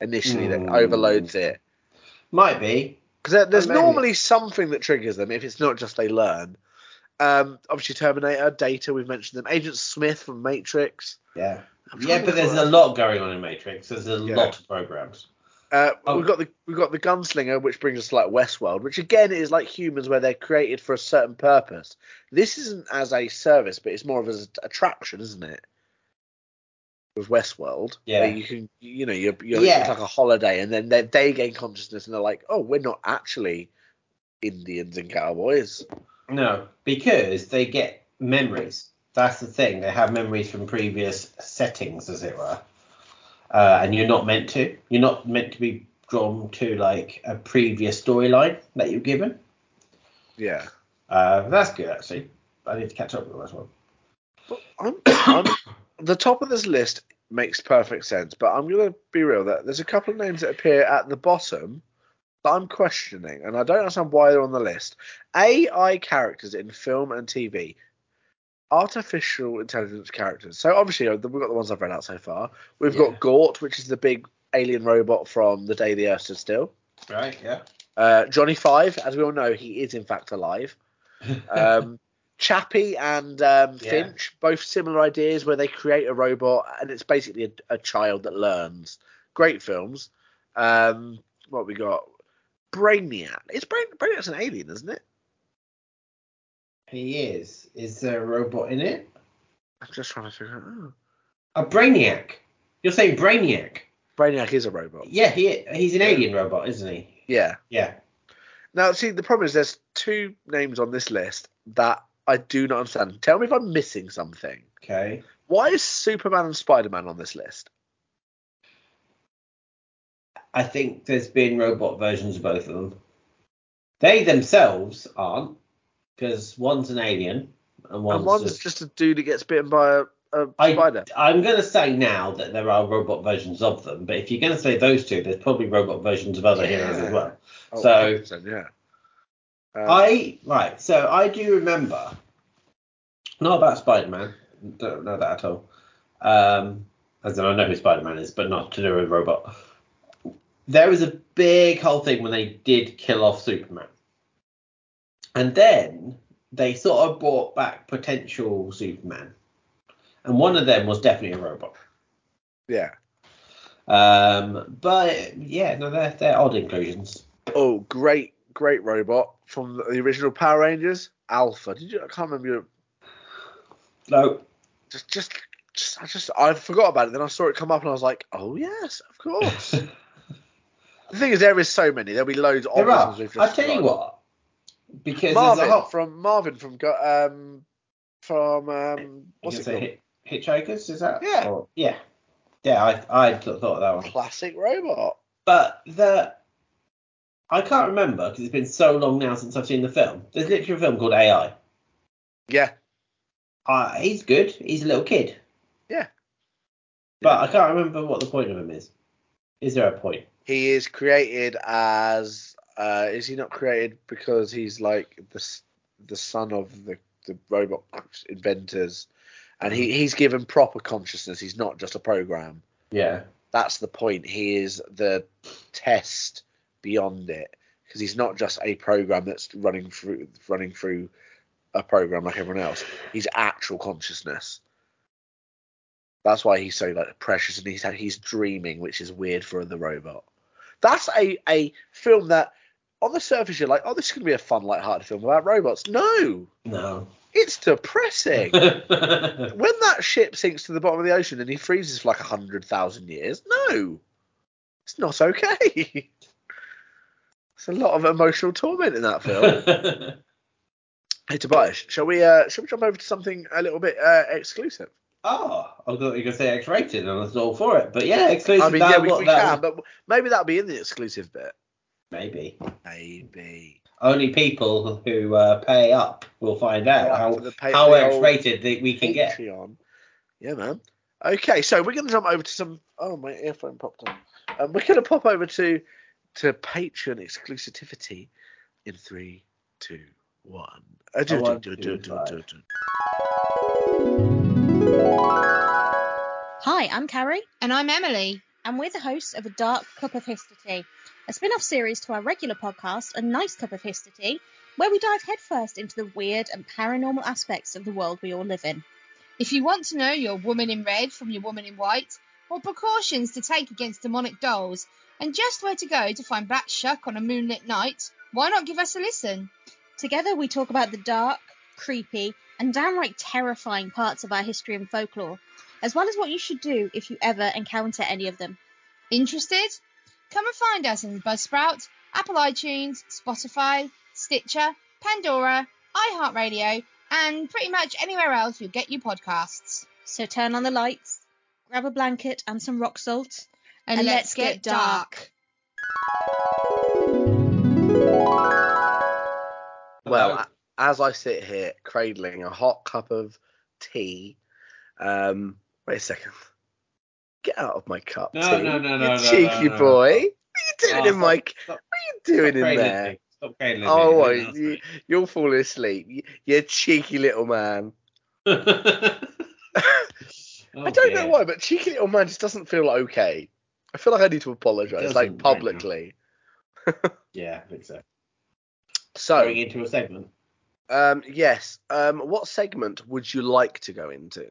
Initially, that Hmm. overloads it. Might be. Because there, there's normally something that triggers them if it's not just they learn. Um, obviously Terminator, Data, we've mentioned them. Agent Smith from Matrix. Yeah. Yeah, but there's a lot going on in Matrix. There's a Yeah. lot of programs. Uh, Oh. We've got the we've got the gunslinger, which brings us to like Westworld, which again is like humans where they're created for a certain purpose. This isn't as a service, but it's more of an attraction, isn't it? With Westworld, Yeah. you can you know you're, you're Yeah. it's like a holiday, and then they they gain consciousness, and they're like, oh, we're not actually Indians and cowboys. No, because they get memories. That's the thing. They have memories from previous settings, as it were. Uh, and you're not meant to. You're not meant to be drawn to like a previous storyline that you're given. Yeah. Uh, that's good actually. I need to catch up with that one. I'm, I'm, the top of this list makes perfect sense, but I'm going to be real that there's a couple of names that appear at the bottom that I'm questioning, and I don't understand why they're on the list. AI characters in film and TV. Artificial intelligence characters. So obviously we've got the ones I've read out so far. We've Yeah. got Gort, which is the big alien robot from The Day the Earth Stood Still. Right. Yeah. Uh, Johnny Five, as we all know, he is in fact alive. Um, Chappie and um, Yeah. Finch, both similar ideas where they create a robot and it's basically a, a child that learns. Great films. Um, what we got? Brainiac. It's Brain, Brainiac's an alien, isn't it? He is. Is there a robot in it? I'm just trying to figure out. A Brainiac. You're saying Brainiac? Brainiac is a robot. Yeah, he he's an alien robot, isn't he? Yeah. Yeah. Now, see, the problem is there's two names on this list that I do not understand. Tell me if I'm missing something. Okay. Why is Superman and Spider Man on this list? I think there's been robot versions of both of them. They themselves aren't, because one's an alien and one's, and one's just. just a dude that gets bitten by a, a I, spider. I'm going to say now that there are robot versions of them, but if you're going to say those two, there's probably robot versions of other heroes as well. Oh, So- yeah. Um, I right, so I do remember, not about Spider Man, don't know that at all. Um, as in I know who Spider Man is, but not to do with robot. There was a big whole thing when they did kill off Superman, and then they sort of brought back potential Superman, and one of them was definitely a robot. yeah. Um, but yeah, no, they're they're odd inclusions. Oh, great, great robot from the original Power Rangers, Alpha. Did you? I can't remember. Your, No, just, just, just, I just, I forgot about it. Then I saw it come up, and I was like, oh yes, of course. the thing is, there is so many. There'll be loads of there are. ones we've just I'll tell you what, because Marvin whole, from Marvin from um from um what's it called? hit, Hitchhikers, is that? Yeah. Or- yeah. Yeah, I I thought of that one. Classic robot. But the I can't remember because it's been so long now since I've seen the film. There's literally a film called AI. Yeah, Uh, he's good. He's a little kid. Yeah. But I can't remember what the point of him is. Is there a point? he is created as. Uh, is he not created because he's like the the son of the the robot inventors, and he he's given proper consciousness. He's not just a program. Yeah. That's the point. He is the test beyond it because he's not just a program that's running through running through a program like everyone else. He's actual consciousness. That's why he's so like precious and he's he's dreaming, which is weird for the robot. That's a a film that on the surface you're like, oh, this is gonna be a fun, light-hearted film about robots. No, No. it's depressing. when that ship sinks to the bottom of the ocean and he freezes for like a hundred thousand years, no, it's not okay. It's a lot of emotional torment in that film. hey Tobias, shall we uh shall we jump over to something a little bit uh, exclusive? oh, I thought you were gonna say X-rated, and I was all for it. But yeah, exclusive. I mean, yeah, we, we can, but maybe that'll be in the exclusive bit. Maybe Maybe. only people who uh, pay up will find out Yeah, how for pay- how the X-rated that we can get. Patreon. Yeah, man. Okay, so we're gonna jump over to some. Oh, my earphone popped on. Um, we're gonna pop over to to Patreon exclusivity in three, two, one. Uh, do, one, do, do, two, do, do, do, do. Hi, I'm Carrie, And I'm Emily. and we're the hosts of A Dark Cup of History, a spin off series to our regular podcast, A Nice Cup of History, Tea, where we dive headfirst into the weird and paranormal aspects of the world we all live in. If you want to know your woman in red from your woman in white, or precautions to take against demonic dolls, and just where to go to find Black Shuck on a moonlit night, why not give us a listen? Together, we talk about the dark, creepy, and downright terrifying parts of our history and folklore, as well as what you should do if you ever encounter any of them. Interested? Come and find us on Buzzsprout, Apple iTunes, Spotify, Stitcher, Pandora, iHeartRadio, and pretty much anywhere else you get your podcasts. So turn on the lights, grab a blanket and some rock salt. And, And let's, let's get, get dark. Well, as I sit here cradling a hot cup of tea, um, wait a second. Get out of my cup, No, tea. no, no, you no, no, cheeky no, no, boy. What are you doing Oh, in my? stop- stop- What are you doing in there? me. Stop Oh, me. what, you, you'll fall asleep. You, you cheeky little man. me. I don't know why, but cheeky little man just doesn't feel okay. I feel like I need to apologise, like right publicly. Yeah, I think so. So, Going into a segment. um, yes. Um, what segment would you like to go into?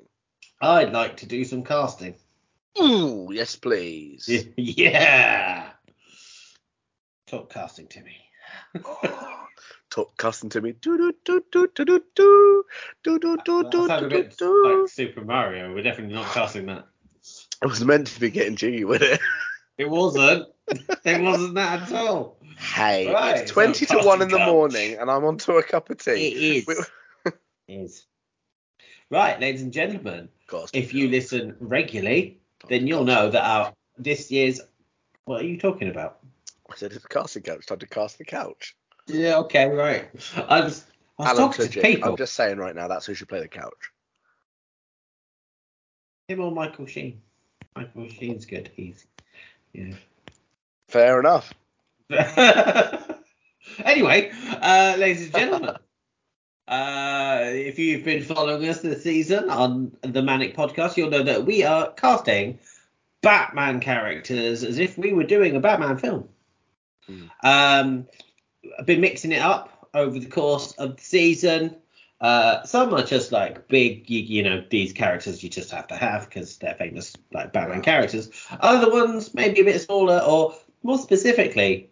I'd like to do some casting. Ooh, yes, please. yeah. Talk casting to me. Talk casting to me. Do do do do do do do do do do do do bit do. like Super Mario. We're definitely not casting that. I was meant to be getting jiggy with it. It wasn't. it wasn't that at all. Hey, Right, it's twenty so to one in the morning, and I'm onto a cup of It tea. is. We- It is. Right, ladies and gentlemen, if you listen regularly, then you'll know that our this year's. What are you talking about? I said it's a casting couch. Time to cast the couch. Yeah, okay, right. I was, I was Alan talking to Tudyk. people. I'm just saying right now, that's who should play the couch. Him or Michael Sheen? Michael Sheen's good. He's yeah. Fair enough. anyway, uh, ladies and gentlemen, uh, if you've been following us this season on the ManNic Podcast, you'll know that we are casting Batman characters as if we were doing a Batman film. Hmm. Um, I've been mixing it up over the course of the season. Uh, some are just like big, you, you know, these characters you just have to have because they're famous, like Batman characters. Other ones maybe a bit smaller, or more specifically,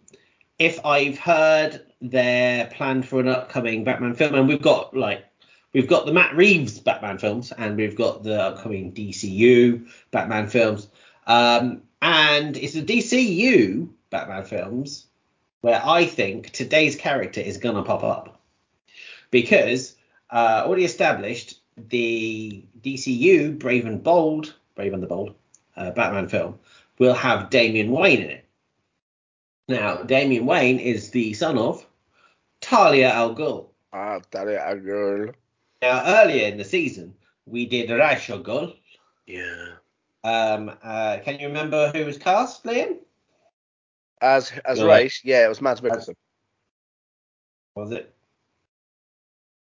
if I've heard they're planned for an upcoming Batman film, and we've got like we've got the Matt Reeves Batman films, and we've got the upcoming DCU Batman films, um, and it's the DCU Batman films where I think today's character is gonna pop up because uh, already established the DCU Brave and Bold, Brave and the Bold uh, Batman film will have Damian Wayne in it. Now, Damian Wayne is the son of Talia al Ghul. Ah, that is a girl. Now, earlier in the season, we did Ra's al Ghul. Yeah. Um, uh, can you remember who was cast, Liam? As as Yeah. Ra's, yeah, it was Mads Mikkelsen. Was it?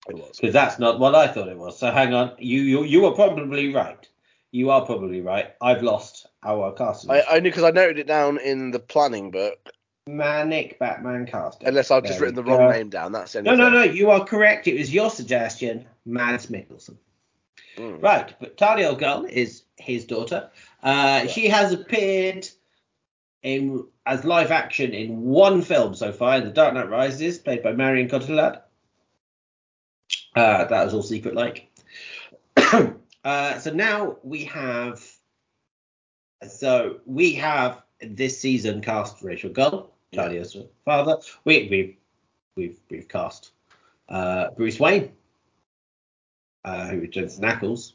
It was. Because that's not what I thought it was. So hang on, you you you are probably right. You are probably right. I've lost our casting. I, only because I noted it down in the planning book. ManNic Batman casting. Unless I've just written the wrong go. name down. That's No, no, no. You are correct. It was your suggestion, Mads Mikkelsen. Mm. Right, but Talia al Ghul is his daughter. Uh, She has appeared in as live action in one film so far, in The Dark Knight Rises, played by Marion Cotillard. Uh, that was all secret like. uh, so now we have. So we have this season cast Ra's al Ghul, Talia's father. We we've we've we've cast uh, Bruce Wayne, uh, who is Jensen Ackles,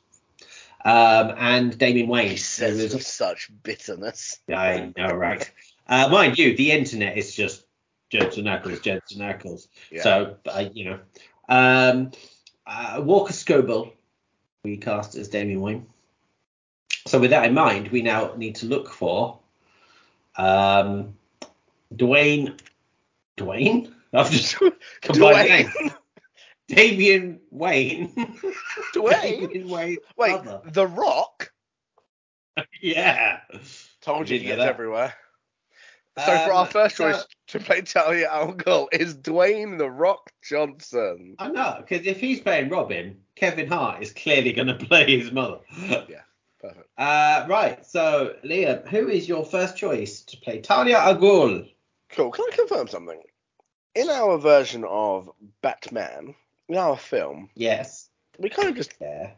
um, and Damian Wayne. He says with such bitterness. I know, right? Uh, mind you, the internet is just Jensen Ackles, Jensen Ackles. Yeah. So, uh, you know, um, uh, Walker Scobell, we cast as Damian Wayne. So, with that in mind, we now need to look for um, Dwayne. Dwayne? I've just combined Dwayne. names. Damian Wayne. Dwayne? Damian Wayne. Wait, brother. The Rock? Yeah. Told you Didn't he know gets that. everywhere. So for our Um, first so- choice to play Talia al Ghul is Dwayne The Rock Johnson. I know, because if he's playing Robin, Kevin Hart is clearly going to play his mother. Yeah. Perfect. Uh, right, so Liam, who is your first choice to play Talia al Ghul? Cool. Can I confirm something? In our version of Batman, in our film, Yes. we kind of just Yeah.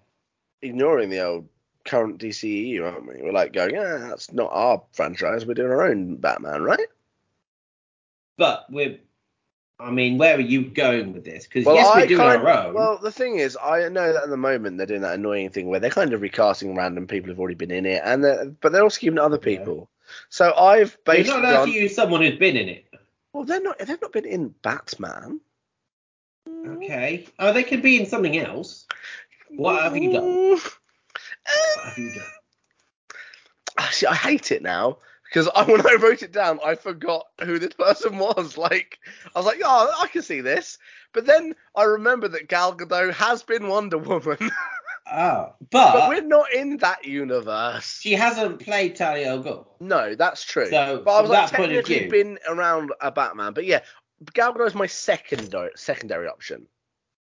ignoring the old current DCEU, aren't we? We're like going, yeah, that's not our franchise. We're doing our own Batman, right? But we're I mean, where are you going with this? Because Well, yes, we're doing kind, our own. Well, the thing is, I know that at the moment they're doing that annoying thing where they're kind of recasting random people who've already been in it, and they're, but they're also keeping other people. So I've You're not allowed on. to use someone who's been in it. Well, they're not. They've not been in Batman. Okay. Oh, they could be in something else. What have you done? What have you done? Ah, Actually, I hate it now because I, when I wrote it down, I forgot who this person was. Like, I was like, oh, I can see this. But then I remember that Gal Gadot has been Wonder Woman, Oh, but but, we're not in that universe. she hasn't played Talia al Ghul. No, that's true. So, but I was like, that point of technically been around a Batman. But yeah, Gal Gadot is my secondary secondary option.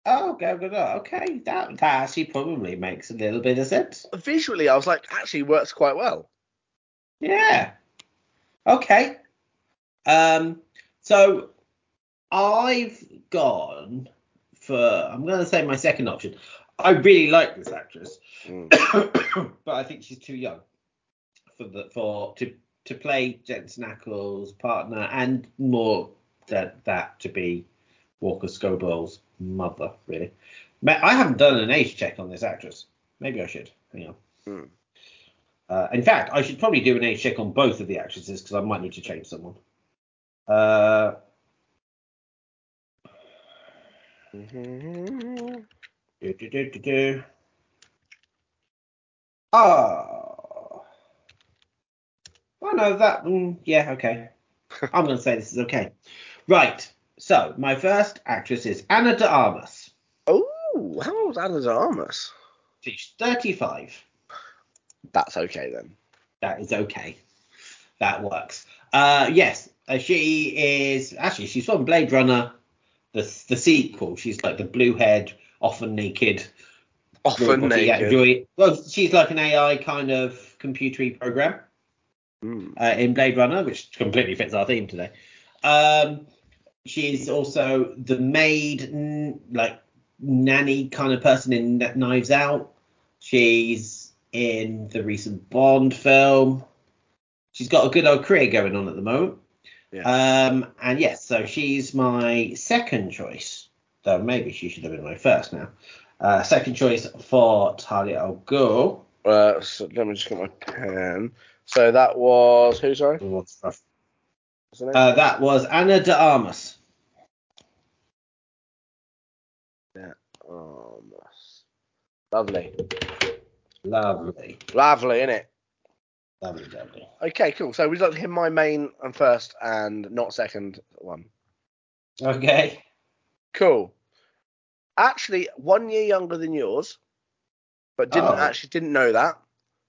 Oh, Gal Gadot. Okay, that that actually probably makes a little bit of sense. Visually, I was like, actually works quite well. Yeah. Okay. Um. So I've gone for. I'm going to say my second option. I really like this actress, Mm. but I think she's too young for the for to to play Jensen Ackles' partner, and more that that to be Walker Scobell's mother. Really, I haven't done an age check on this actress. Maybe I should. Hang on. Hmm. Uh, in fact, I should probably do an age check on both of the actresses because I might need to change someone. Uh, Mhm. Do, do, do, do, do. Oh. Oh no, that. Mm, yeah, okay. I'm going to say this is okay. Right. So my first actress is Ana de Armas. Oh, how old's Ana de Armas? She's 35. That's okay then. That is okay. That works. Uh, yes, uh, she is actually she's from Blade Runner, the the sequel. She's like the blue haired, often naked. Often robot- yeah, naked. Joy- well, she's like an AI kind of computery program Mm. uh, in Blade Runner, which completely fits our theme today. Um, she's also the maid, n- like nanny kind of person in Kn- Knives Out. She's in the recent Bond film. She's got a good old career going on at the moment. Um, and yes, so she's my second choice. Though maybe she should have been my first now. Uh, second choice for Talia al Ghul. Uh, so let me just get my pen. So that was who? Sorry. What's? Uh, that was Ana de Armas. Armas. Lovely. Lovely, Lovely, isn't it? lovely, lovely. Okay, cool. So we'd like to hear my main and first and not second one. Okay. Cool. Actually, one year younger than yours, but didn't Oh. actually didn't know that.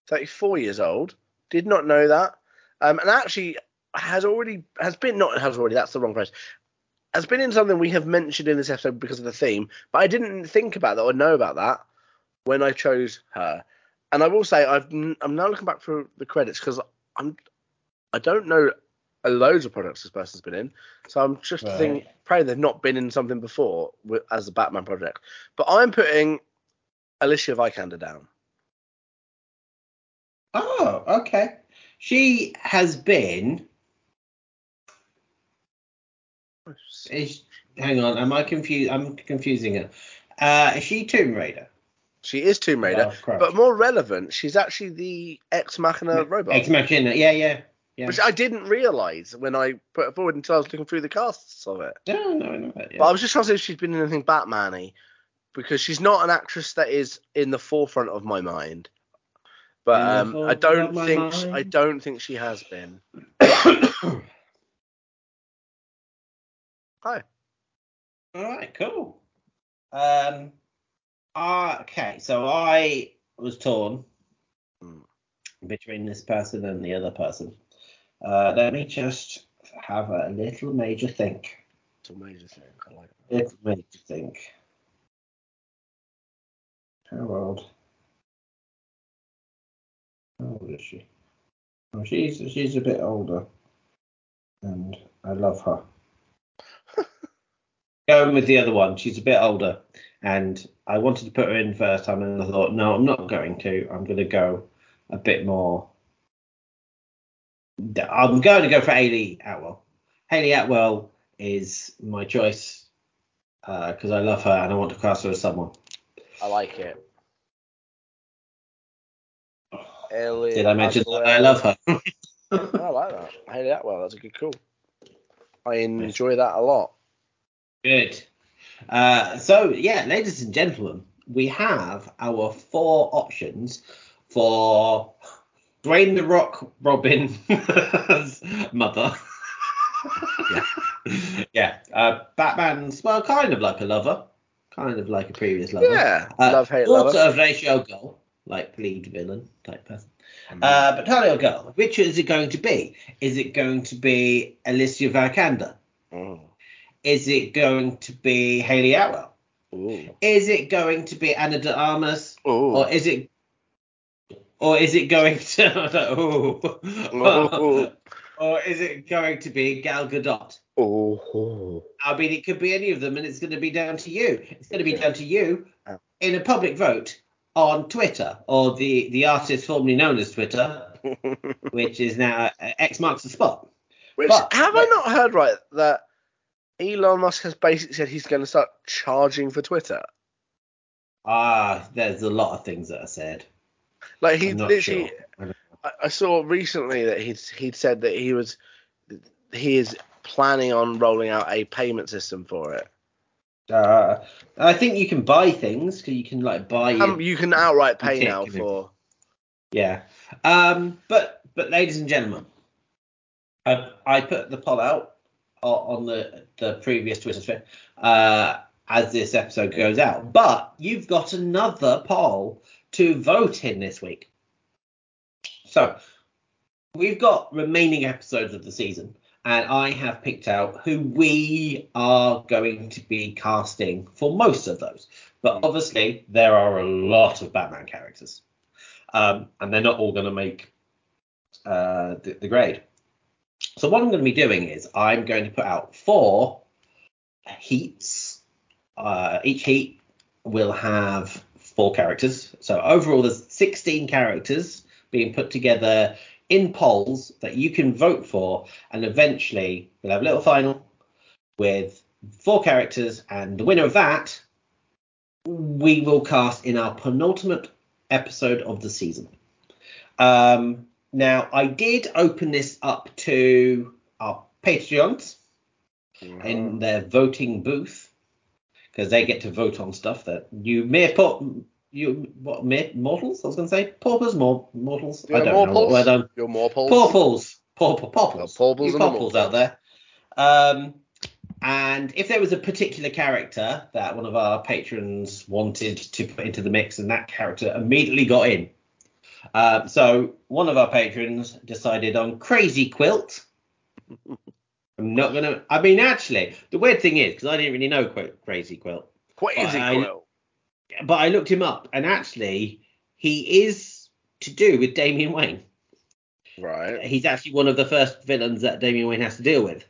34 years old, did not know that. Um, and actually has already has been not has already. That's the wrong phrase. Has been in something we have mentioned in this episode because of the theme, but I didn't think about that or know about that when I chose her. And I will say I've I'm now looking back through the credits because I'm I don't know loads of products this person's been in, so I'm just Right. thinking pray they've not been in something before wi- as the Batman project. But I'm putting Alicia Vikander down. Oh, okay. She has been. Is, hang on, am I confused? I'm confusing her. Uh, is she Tomb Raider? She is Tomb Raider, Croft. but more relevant, she's actually the Ex Machina robot, Ex Machina. Yeah, yeah, yeah. which I didn't realise when I put it forward until I was looking through the casts of it. no, no, no. Yeah. But I was just trying to see if she'd been in anything Batman-y, because she's not an actress that is in the forefront of my mind. But um, I don't think sh- I don't think she has been. Hi. All right, cool. Um, uh, okay, so I was torn Hmm. between this person and the other person. Uh, let me just have a little major think. A major thing. I like it. Little major think. How old? How old is she? Oh, she's she's a bit older, and I love her. Going with the other one, she's a bit older, and I wanted to put her in first time, and I thought, no, I'm not going to. I'm going to go a bit more. I'm going to go for Hayley Atwell. Hayley Atwell is my choice because I love her and I want to cast her as someone. I like it. Did I mention Atwell. that I love her? I like that. Hayley Atwell, that's a good call. I enjoy that a lot. Good. Uh, so, yeah, ladies and gentlemen, we have our four options for Dwayne the Rock Robin's mother. Yeah. yeah. Uh, Batman's, well, kind of like a lover, kind of like a previous lover. Yeah, Uh, love hate lover. of Ra's al Ghul, like lead villain type person. Mm. Uh, but Talia al Ghul, which is it going to be? Is it going to be Alicia Vikander? Mm. Is it going to be Hayley Atwell? Ooh. Is it going to be Ana de Armas? Ooh. Or is it or is it going to Ooh. or is it going to be Gal Gadot? Ooh. I mean, it could be any of them, and it's going to be down to you. It's going to be down to you Oh. in a public vote on Twitter, or the the artist formerly known as Twitter, which is now uh, X marks the spot. Which But- have I not heard right that Elon Musk has basically said he's going to start charging for Twitter? Ah, there's a lot of things that are said. Like he literally, sure. I I, saw recently that he'd he'd said that he was he is planning on rolling out a payment system for it. Uh, I think you can buy things because you can like buy. Um, you can outright pay now for. Yeah. Um, but but ladies and gentlemen, I, I put the poll out on the the previous Twitter thread uh, as this episode goes out. But you've got another poll to vote in this week. So we've got remaining episodes of the season, and I have picked out who we are going to be casting for most of those. But obviously, there are a lot of Batman characters um, and they're not all going to make uh, the, the grade. So what I'm going to be doing is I'm going to put out four heats. Uh, each heat will have four characters. So overall, there's 16 characters being put together in polls that you can vote for, and eventually we'll have a little final with four characters, and the winner of that we will cast in our penultimate episode of the season. Um, now, I did open this up to our Patreons in their voting booth because they get to vote on stuff that you mere po- you what mere mortals I was going to say paupers more mortals I You're don't more know what word I'm You're more pulse. paupers Pauper, You and out there. Um, and if there was a particular character that one of our patrons wanted to put into the mix, and that character immediately got in. Um, so one of our patrons decided on Crazy Quilt. I'm not gonna. I mean, actually, the weird thing is because I didn't really know Qu- Crazy Quilt, Crazy I- but I looked him up, and actually, he is to do with Damian Wayne. Right. he's actually one of the first villains that Damian Wayne has to deal with.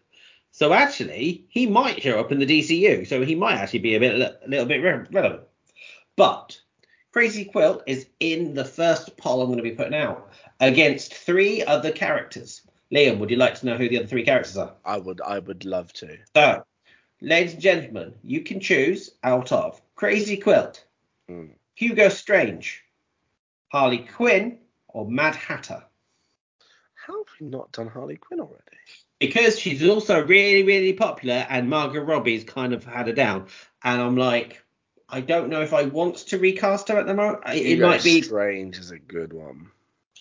So actually, he might show up in the DCU. So he might actually be a bit a little bit relevant. But Crazy Quilt is in the first poll I'm going to be putting out against three other characters. Liam, would you like to know who the other three characters are? I would I would love to. So, ladies and gentlemen, you can choose out of Crazy Quilt, Hmm. Hugo Strange, Harley Quinn, or Mad Hatter. How have we not done Harley Quinn already? because she's also really, really popular, and Margot Robbie's kind of had her down. And I'm like, I don't know if I want to recast her at the moment. It Hugo might be. Strange is a good one.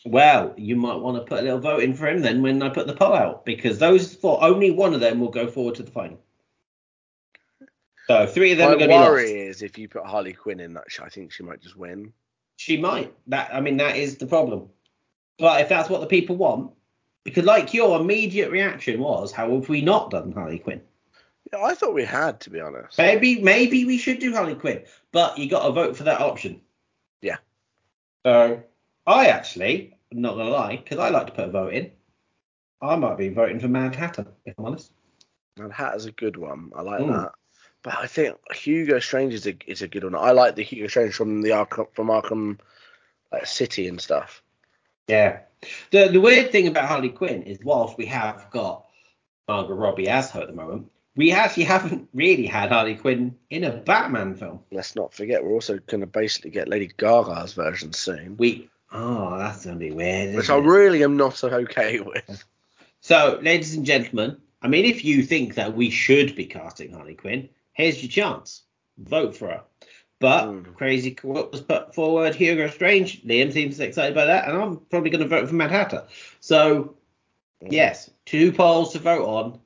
Well, you might want to put a little vote in for him then when I put the poll out, because those four, only one of them will go forward to the final. So three of them My are going to be lost. worry is if you put Harley Quinn in that, I think she might just win. She might. That I mean, that is the problem. But if that's what the people want, because like your immediate reaction was, how have we not done Harley Quinn? Yeah, I thought we had to be honest. Maybe maybe we should do Harley Quinn, but you got to vote for that option. Yeah. So I actually, I'm not gonna lie, because I like to put a vote in. I might be voting for Mad Hatter, if I'm honest. Mad Hatter's a good one. I like Mm. that. But I think Hugo Strange is a is a good one. I like the Hugo Strange from the Arkham from Arkham like, City and stuff. Yeah. The the weird thing about Harley Quinn is whilst we have got Margot Robbie as her at the moment, we actually haven't really had Harley Quinn in a Batman film. Let's not forget, we're also going to basically get Lady Gaga's version soon, We oh, that's gonna be weird. which I it? really am not okay with. So, ladies and gentlemen, I mean, if you think that we should be casting Harley Quinn, here's your chance. Vote for her. But Mm. Crazy Quilt was put forward. Hugo Strange. Liam seems excited by that, and I'm probably going to vote for Mad Hatter. So, yes, two polls to vote on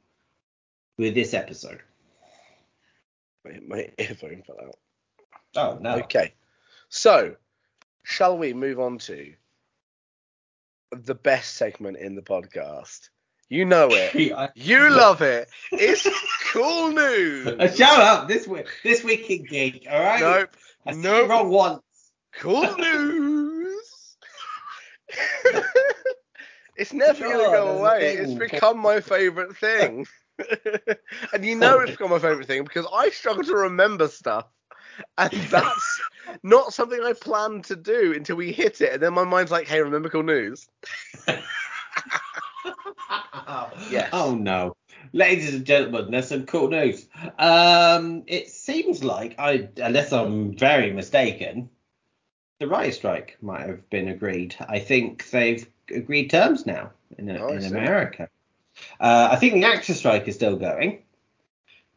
with this episode. My, my earphone fell out. Oh no. Okay. So, shall we move on to the best segment in the podcast? You know it. You love it. It's cool news. Uh, Shut up! This week, this week in geek. All right. Nope. I nope. wrong once. Cool news. it's never going to go away. It's become my favourite thing. and you know it's become my favourite thing because I struggle to remember stuff. And that's not something I planned to do until we hit it. And then my mind's like, hey, remember cool news? Yes. Oh no. Ladies and gentlemen, there's some cool news. Um, it seems like I, unless I'm very mistaken, the riot strike might have been agreed. I think they've agreed terms now in, Oh, in. America. Uh, I think the actor strike is still going,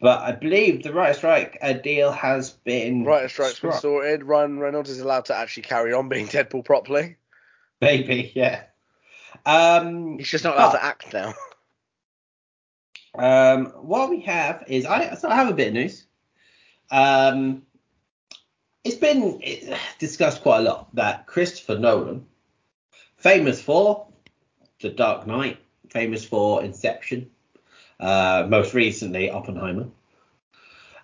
but I believe the riot strike uh, deal has been Right, strike's been sorted. Ryan Reynolds is allowed to actually carry on being Deadpool properly. Maybe, yeah. Um, He's just not allowed But- to act now. Um, what we have is I so I have a bit of news. Um, it's been discussed quite a lot that Christopher Nolan, famous for The Dark Knight, famous for Inception, uh, most recently Oppenheimer.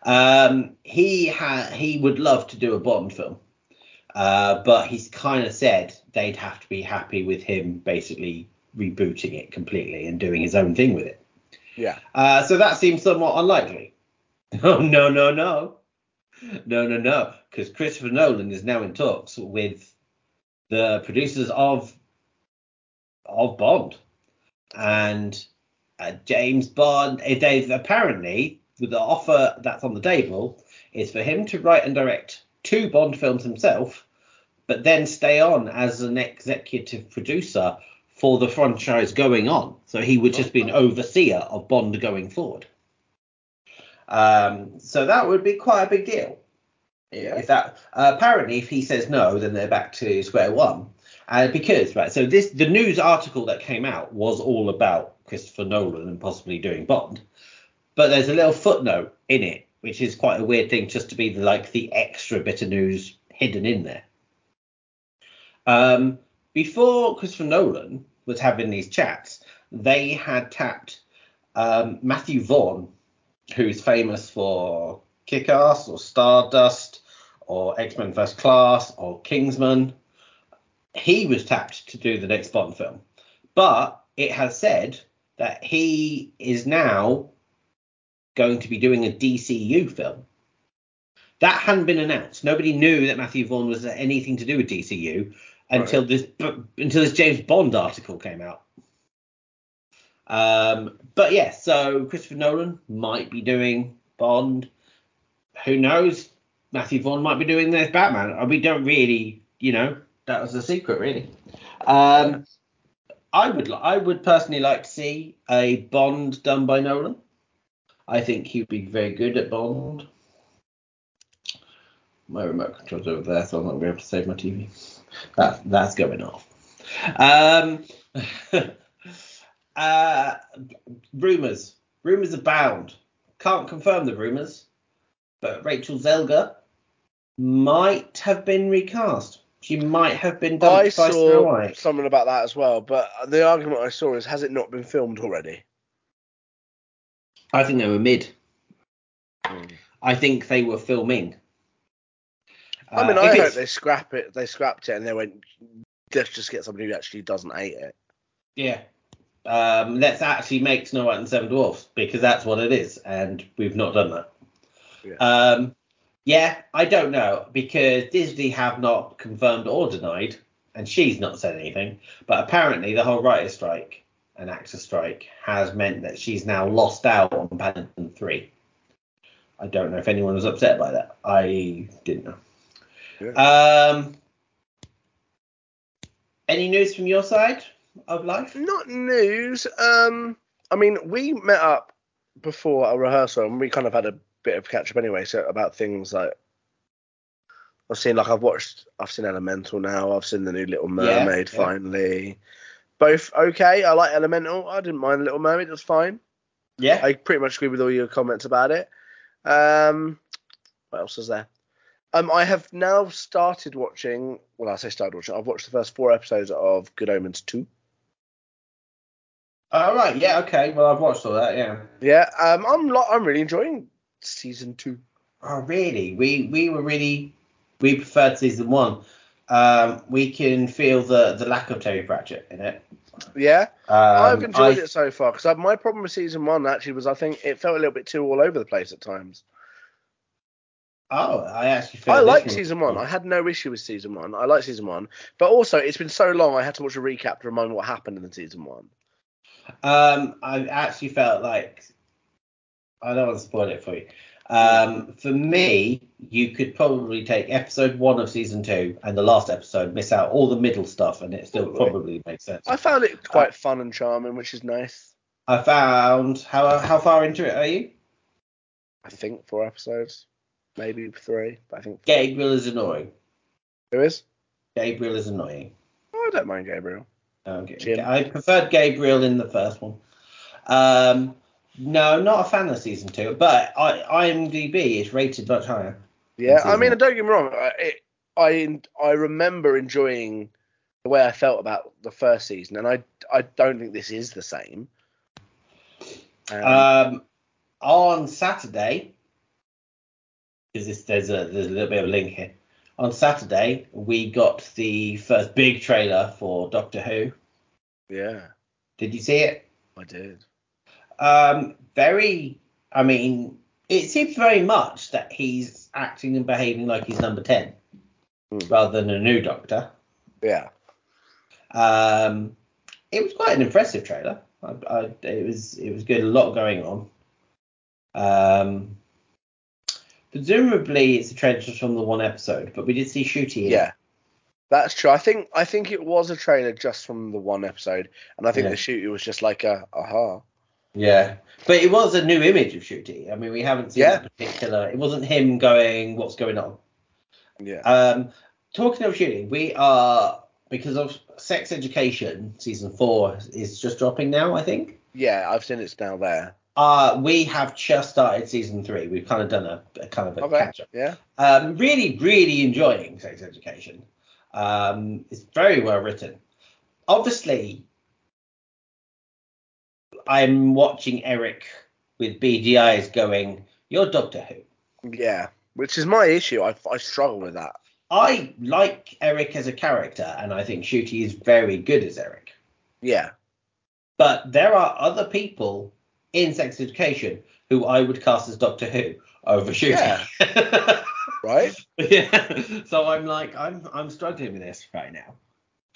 Um, he ha- he would love to do a Bond film, uh, but he's kind of said they'd have to be happy with him basically rebooting it completely and doing his own thing with it. Yeah. Uh, so that seems somewhat unlikely. Oh no no no, no no no, because Christopher Nolan is now in talks with the producers of of Bond and uh, James Bond. eh, They've apparently with the offer that's on the table is for him to write and direct two Bond films himself, but then stay on as an executive producer for the franchise going on. So he would just be an overseer of Bond going forward. Um, so that would be quite a big deal. Yeah. If that uh, apparently, if he says no, then they're back to square one. Uh, because right, so this the news article that came out was all about Christopher Nolan and possibly doing Bond, but there's a little footnote in it, which is quite a weird thing, just to be like the extra bit of news hidden in there. Um, before Christopher Nolan was having these chats, they had tapped um, Matthew Vaughn, who's famous for Kick-Ass or Stardust or X-Men First Class or Kingsman. He was tapped to do the next Bond film, but it has said that he is now going to be doing a DCU film. That hadn't been announced. Nobody knew that Matthew Vaughn was anything to do with DCU until this until this James Bond article came out. Um, but yeah, so Christopher Nolan might be doing Bond. Who knows? Matthew Vaughn might be doing this Batman. We don't really, you know, that was a secret, really. Um, I would, I would personally like to see a Bond done by Nolan. I think he'd be very good at Bond. My remote control's over there, so I'm not going to be able to save my TV. That, that's going off. Um, uh, rumors. Rumors abound. Can't confirm the rumors, but Rachel Zegler might have been recast. She might have been dumped I saw White. something about that as well, but the argument I saw is has it not been filmed already? I think they were mid. I think they were filming. I mean, Uh, I if hope it's- they scrap it. They scrapped it and they went, let's just get somebody who actually doesn't hate it. Yeah. Um, let's actually make Snow White and Seven Dwarfs because that's what it is, and we've not done that. Yeah. Um, yeah, I don't know because Disney have not confirmed or denied, and she's not said anything. But apparently, the whole writer's strike an actor strike has meant that she's now lost out on Paddington 3. I don't know if anyone was upset by that. I didn't know. Um, any news from your side of life? Not news. Um, I mean, we met up before a rehearsal and we kind of had a bit of catch up anyway. So about things like I've seen, like I've watched, I've seen Elemental now. I've seen the new Little Mermaid yeah. finally. Both okay. I like Elemental. I didn't mind Little Mermaid. It was fine. Yeah. I pretty much agree with all your comments about it. Um, what else is there? Um, I have now started watching. Well, I say started watching. I've watched the first four episodes of Good Omens two. All right. Yeah. Okay. Well, I've watched all that. Yeah. Yeah. Um, I'm lo- I'm really enjoying season two. Oh, really? We we were really we preferred season one. Um, we can feel the the lack of Terry Pratchett in it. Yeah, Um, I've enjoyed I- it so far because my problem with season one actually was I think it felt a little bit too all over the place at times. Oh, I actually feel I this liked season one. I had no issue with season one. I like season one, but also it's been so long. I had to watch a recap to remind me what happened in the season one. Um, I actually felt like I don't want to spoil it for you. Um, for me, you could probably take episode one of season two and the last episode, miss out all the middle stuff, and it still Probably. probably makes sense. I found it quite fun and charming, which is nice. I found how how far into it are you? I think four episodes, maybe three, but I think Gabriel is annoying. who is? Gabriel is annoying. Oh, I don't mind Gabriel. Okay. Jim. I preferred Gabriel in the first one. Um, no, not a fan of season two, but I, IMDb is rated much higher. Yeah, I mean, don't get me wrong. I, it, I I remember enjoying the way I felt about the first season, and I I don't think this is the same. Um, Um, on Saturday, because there's a there's a little bit of a link here. On Saturday, we got the first big trailer for Doctor Who. yeah, Did you see it? I did. Um, very. I mean, it seems very much that he's acting and behaving like he's number ten, Hmm. rather than a new Doctor. Yeah, Um, it was quite an impressive trailer. I, I, it was it was good. A lot going on. Um, presumably it's a trailer just from the one episode, but we did see Ncuti. yeah, that's true. I think I think it was a trailer just from the one episode, and I think Yeah. the shoot was just like a aha. Yeah, but it was a new image of Ncuti. I mean, we haven't seen Yeah. that particular. It wasn't him going, "What's going on?" Yeah, Um, talking of shooting, we are because of Sex Education season four is just dropping now. I think. yeah, I've seen it's now there. Uh, we have just started season three. We've kind of done a, a kind of a Okay, catch up. yeah, Um, really, really enjoying Sex Education. Um, it's very well written. Obviously, I'm watching Eric with beady eyes going, You're Doctor Who. yeah, which is my issue. I I struggle with that. I like Eric as a character, and I think Ncuti is very good as Eric. Yeah, But there are other people in Sex Education who I would cast as Doctor Who over Ncuti. Yeah. right. yeah. So I'm like, I'm I'm struggling with this right now.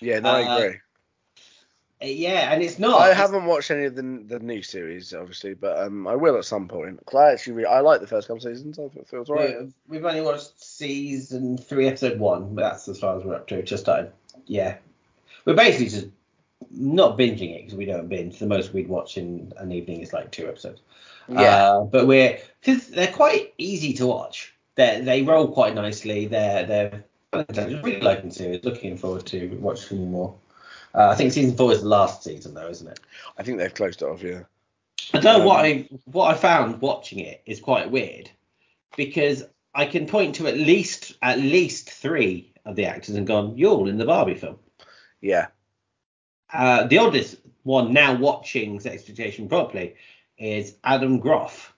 Yeah, no, I Uh, agree. Yeah, and it's not. I haven't watched any of the the new series, obviously, but um, I will at some point. I actually re- I like the first couple seasons. I think it feels right. We- We've only watched season three, episode one, but that's as far as we're up to. Just started. Yeah, we're basically just not binging it because we don't binge. The most we'd watch in an evening is like two episodes. Yeah, Uh, but we're because they're quite easy to watch. They they roll quite nicely. They're they're I really liking series. Looking forward to watching more. Uh, I think season four is the last season though, isn't it? I think they've closed it off. Yeah. I don't know what Um, I what I found watching it is quite weird because I can point to at least at least three of the actors and gone, you're all in the Barbie film. Yeah. Uh, the oldest one now watching Sex Education properly is Adam Groff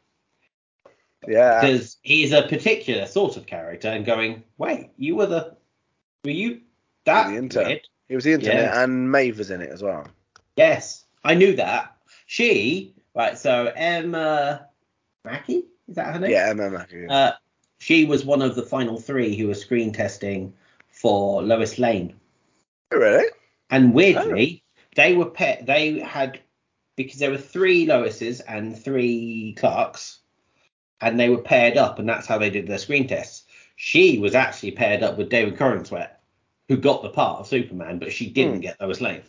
Yeah. because he's a particular sort of character and going, wait, you were the were you that The intern. weird? He was the internet, Yeah. and Maeve was in it as well. Yes, I knew that. She right, so Emma Mackey is that her name? Yeah, Emma Mackey. Uh, she was one of the final three who were screen testing for Lois Lane. Oh, really? And weirdly, they were pet. They had because there were three Loises and three Clarks, and they were paired up, and that's how they did their screen tests. She was actually paired up with David Corenswet, who got the part of Superman, but she didn't Hmm. get Lois Lane.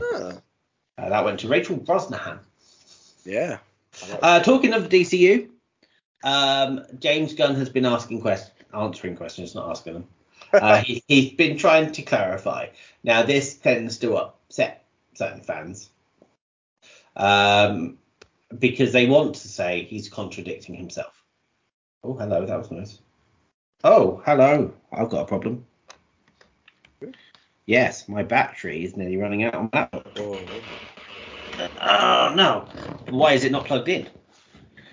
Ah, Uh, that went to Rachel Brosnahan. yeah. Uh, talking of the DCU, um, James Gunn has been asking questions, answering questions, not asking them. Uh, he, he's been trying to clarify. Now, this tends to upset certain fans um, because they want to say he's contradicting himself. Oh, hello, that was nice. Oh, hello, I've got a problem. Yes, my battery is nearly running out on laptop. Oh, Oh no! Why is it not plugged in?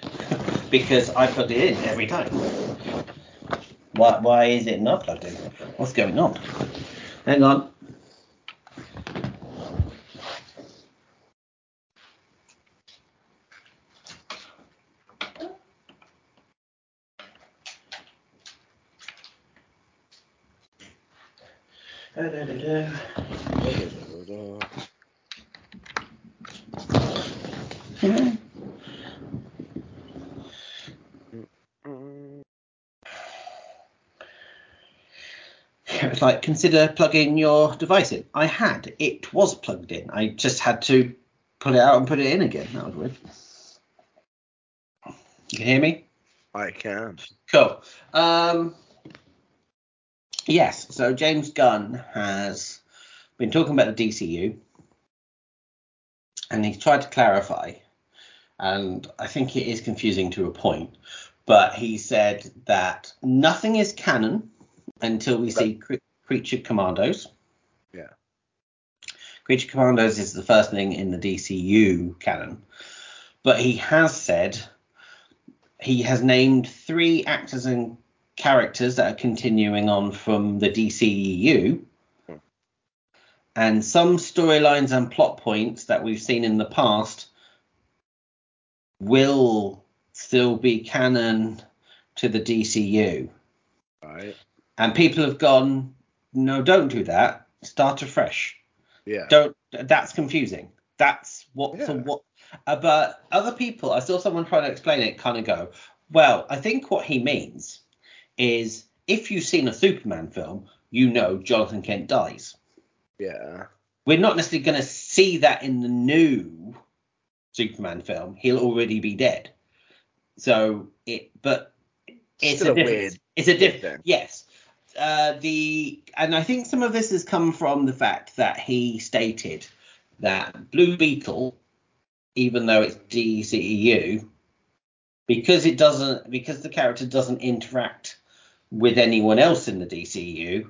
because I plugged it in every time. Why, why is it not plugged in? What's going on? Hang on. Da-da-da-da. It was like consider plugging your device in. I had. It was plugged in. I just had to pull it out and put it in again. That was weird. You can hear me? I can. Cool. Um, yes, so James Gunn has been talking about the DCU and he's tried to clarify, and I think it is confusing to a point, but he said that nothing is canon until we see Creature Commandos. Yeah. Creature Commandos is the first thing in the DCU canon, but he has said he has named three actors and characters that are continuing on from the DCEU. Hmm. And some storylines and plot points that we've seen in the past will still be canon to the DCU. Right. And people have gone, no, don't do that. Start afresh. Yeah. don't that's confusing. That's what for what uh, but other people i saw someone trying to explain it kind of go well i think what he means is if you've seen a superman film you know jonathan kent dies. Yeah. we're not necessarily going to see that in the new superman film. He'll already be dead. So it but it's Still a a weird- it's a different yes uh, the and I think some of this has come from the fact that he stated that Blue Beetle, even though it's DCEU, because it doesn't because the character doesn't interact with anyone else in the DCEU,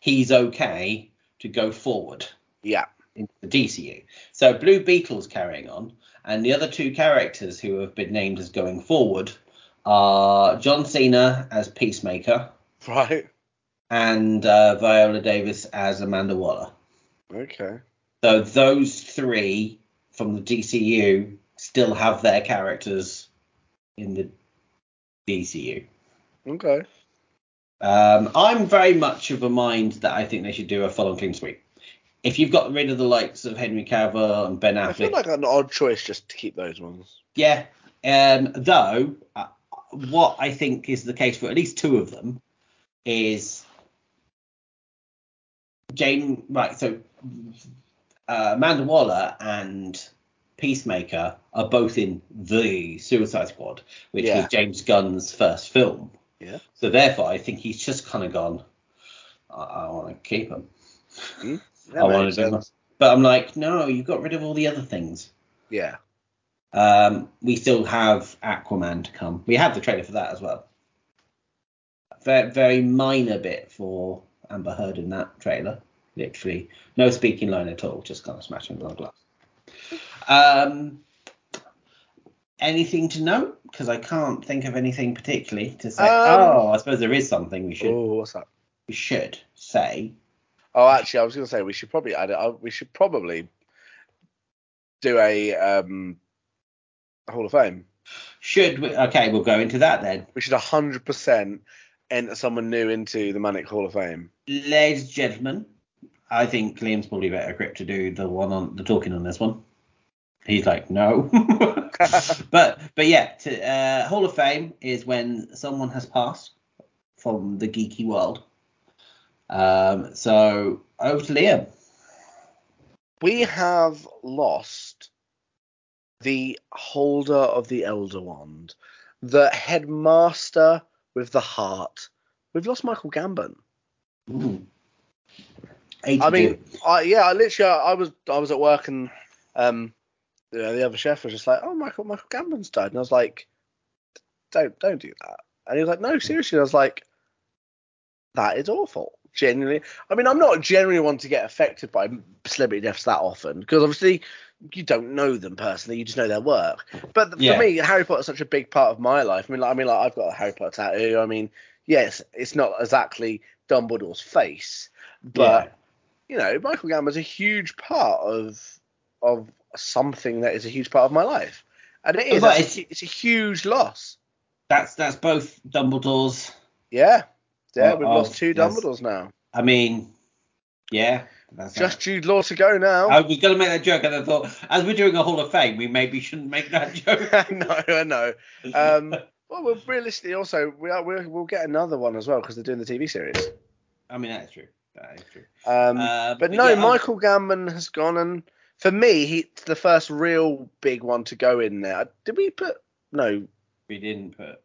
he's okay to go forward Yeah. into the DCU. So Blue Beetle's carrying on, and the other two characters who have been named as going forward are John Cena as Peacemaker Right. And uh, Viola Davis as Amanda Waller. Okay. So those three from the DCU still have their characters in the DCU. Okay. Um, I'm very much of a mind that I think they should do a full on clean sweep. If you've got rid of the likes of Henry Cavill and Ben I feel like an odd choice just to keep those ones. yeah. Um, though, uh, what I think is the case for at least two of them is Jane. Right, so uh, Amanda Waller and Peacemaker are both in the Suicide Squad, which Yeah. was James Gunn's first film. Yeah. So therefore, I think he's just kind of gone. I, I want to keep him. Hmm? I want to do. But I'm like, no, you got rid of all the other things. Yeah. Um, we still have Aquaman to come. We have the trailer for that as well. Very, very minor bit for Amber Heard in that trailer. Literally, no speaking line at all, just kind of smashing blood glass. Um, anything to note? Because I can't think of anything particularly to say. Um, oh, I suppose there is something we should Oh, what's that? we should say. Oh, actually, I was going to say we should probably add it. uh, We should probably do a um, Hall of Fame. Should we? Okay, we'll go into that then. We should 100% enter someone new into the ManNic Hall of Fame. Ladies and gentlemen, I think Liam's probably better equipped to do the one on the talking on this one. He's like, no. but but yeah, to, uh, Hall of Fame is when someone has passed from the geeky world. Um, so over to Liam. We have lost the holder of the Elder Wand, the headmaster with the heart. We've lost Michael Gambon. Ooh. I mean, I, yeah, I literally, I was, I was at work and um, you know, the other chef was just like, "Oh, Michael, Michael Gambon's died," and I was like, "Don't, don't do that." And he was like, "No, seriously." And I was like, "That is awful." Genuinely, I mean, I'm not generally one to get affected by celebrity deaths that often because obviously you don't know them personally, you just know their work. But for Yeah. me, Harry Potter's such a big part of my life. I mean, like, I mean, like I've got a Harry Potter tattoo. I mean, yes, it's not exactly Dumbledore's face, but you know, Michael Gambon's a huge part of of something that is a huge part of my life, and it is. But It's, it's a huge loss. that's that's both Dumbledore's. Yeah, yeah, Oh, we've oh, lost two yes. Dumbledores now. I mean, yeah. That's Just Jude Law to go now. I was gonna make that joke, and I thought, as we're doing a Hall of Fame, we maybe shouldn't make that joke. no, I know. Um, well, we'll realistically also we are we'll, we'll get another one as well because they're doing the TV series. I mean, that's true. That is true. Um, Uh, but no, yeah, um, Michael Gambon has gone, and for me, he's the first real big one to go in there. Did we put no? we didn't put.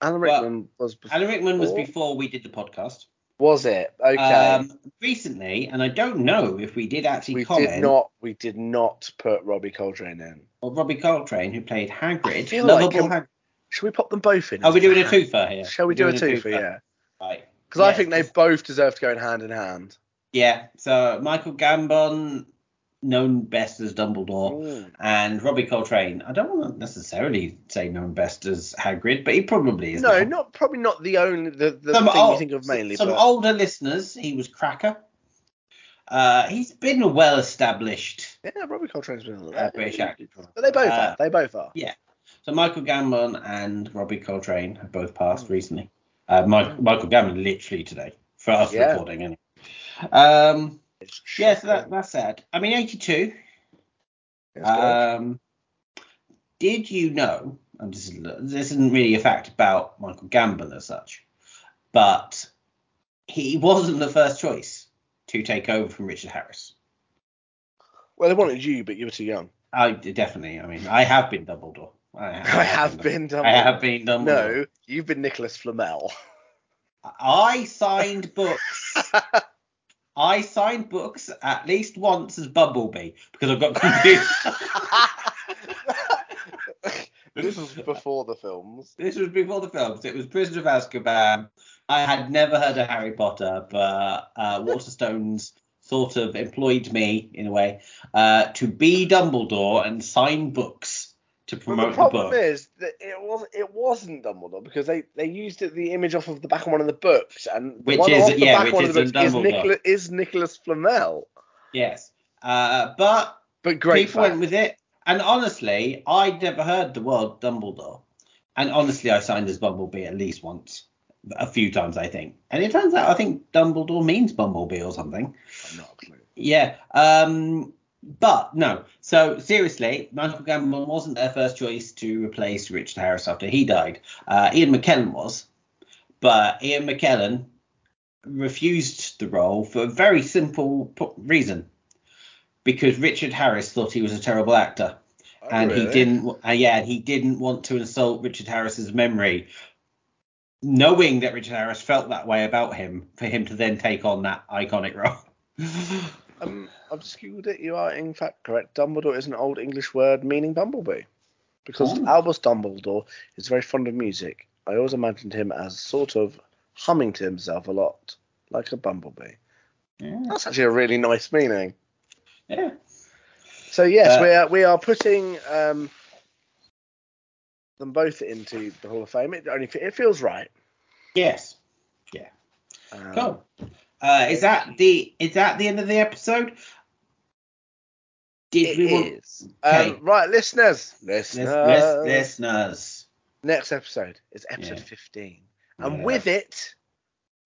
Alan Well, Rickman was before. Alan Rickman was before we did the podcast. Was it okay? Um, recently, and I don't know if we did actually we comment. did not. We did not put Robbie Coltrane in. Or Robbie Coltrane, who played Hagrid. like can- Hag- Should we pop them both in? Are we doing a twofer here? Shall we We're do a doing twofer? Yeah, Right. because I think they both deserve to go in hand in hand. Yeah. So Michael Gambon, known best as Dumbledore, Ooh. and Robbie Coltrane. I don't want to necessarily say known best as Hagrid, but he probably is. No, now. not probably not the only the, the thing ol- you think of mainly, some but older listeners, he was Cracker. Uh, he's been a well-established yeah, Robbie Coltrane's been a little uh, British actor. But they both Uh, are. They both are. Yeah. So Michael Gambon and Robbie Coltrane have both passed Mm. recently. Uh, Mike, Michael Gambon literally today for us Yeah. recording. Anyway. Um, yeah, so that, that's sad. I mean, 82. Um, did you know? And this, is, this isn't really a fact about Michael Gambon as such, but he wasn't the first choice to take over from Richard Harris. well, they wanted you, but you were too young. I definitely. I mean, I have been Dumbledore. I have, I have been Dumbledore. I have been Dumbledore. No, you've been Nicholas Flamel. I signed books. I signed books at least once as Bumblebee because I've got confused. this was before the films. this was before the films. It was Prisoner of Azkaban. I had never heard of Harry Potter, but uh, Waterstones sort of employed me in a way uh, to be Dumbledore and sign books to promote the the, problem book. is that it was it wasn't Dumbledore because they, they used it, the image off of the back of one of the books and the Which is- off the yeah, back which the is is. Nicholas, is Nicholas Flamel. Yes, uh, but But great people fact. went with it. And honestly, I'd never heard the word Dumbledore. And honestly, I signed as Bumblebee at least once, a few times, I think. And it turns out I think Dumbledore means Bumblebee or something. Not a clue. Yeah. Um, but no. So seriously, Michael Gambon wasn't their first choice to replace Richard Harris after he died. Uh, Ian McKellen was, but Ian McKellen refused the role for a very simple reason. Because Richard Harris thought he was a terrible actor, Oh, and he didn't. Uh, yeah, he didn't want to insult Richard Harris's memory, knowing that Richard Harris felt that way about him, for him to then take on that iconic role. Um, I've just googled it. You are in fact correct. Dumbledore is an old English word meaning bumblebee. Because Oh. Albus Dumbledore is very fond of music. I always imagined him as sort of humming to himself a lot, like a bumblebee. yeah. That's actually a really nice meaning. yeah. So yes, Uh, we are we are putting um, them both into the Hall of Fame. It only it feels right. Yes. Um, Cool. Uh, is that the is that the end of the episode? Did It we want is. Um, right, listeners, listeners. lis- listeners? Next episode is episode Yeah. 15, and Yeah. with it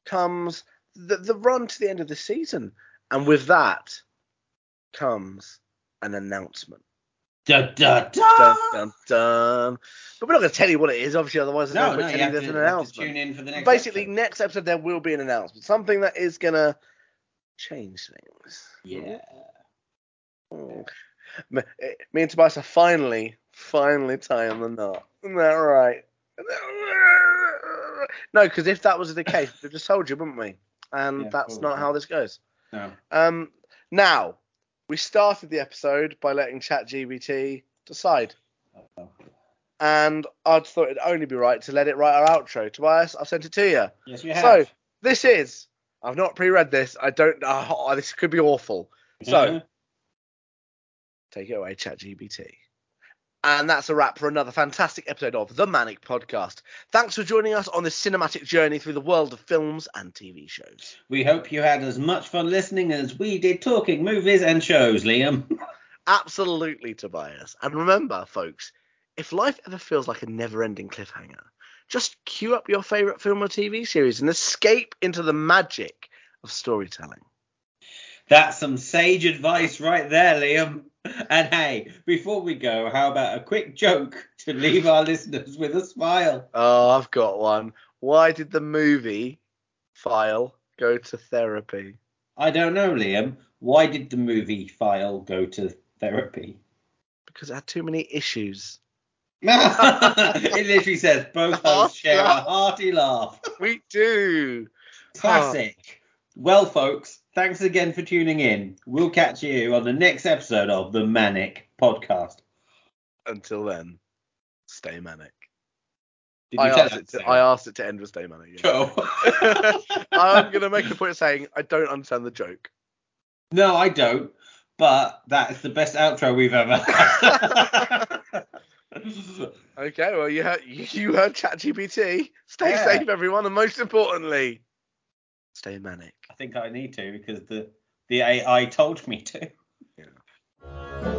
comes the the run to the end of the season, and with that comes an announcement. Da, da. Dun, dun, dun. But we're not going to tell you what it is, obviously, otherwise there's no, No, you telling you to, there's you an announcement. tune in for the next. Basically, episode. next episode there will be an announcement. Something that is going to change things. Yeah. Me, me and Tobias are finally, finally tying the knot. Isn't that right? No, because if that was the case, we'd have just told you, wouldn't we? And Yeah, that's probably. not how this goes. No. Um, now, we started the episode by letting ChatGPT decide. And I thought it'd only be right to let it write our outro. Tobias, I've sent it to you. Yes, you have. So, this is, I've not pre read this. I don't, oh, this could be awful. So, mm-hmm. take it away, ChatGPT. And that's a wrap for another fantastic episode of The ManNic Podcast. Thanks for joining us on this cinematic journey through the world of films and TV shows. we hope you had as much fun listening as we did talking movies and shows, Liam. Absolutely, Tobias. And remember, folks, if life ever feels like a never ending cliffhanger, just cue up your favourite film or TV series and escape into the magic of storytelling. That's some sage advice right there, Liam. And hey, before we go, how about a quick joke to leave our listeners with a smile? Oh, I've got one. Why did the movie file go to therapy? I don't know, Liam. Why did the movie file go to therapy? Because it had too many issues. it literally says both hosts share a hearty laugh. We do. Classic. Well, folks, thanks again for tuning in. We'll catch you on the next episode of the ManNic Podcast. Until then, stay manic. Did I you tell asked, it to, to I asked it to end with stay manic. yeah. Cool. Oh. I'm going to make a point of saying I don't understand the joke. no, I don't. But that's the best outro we've ever had. Okay, well, you heard, you heard ChatGPT. Stay Yeah. safe, everyone, and most importantly, Stay manic. I think I need to because the the AI told me to. Yeah.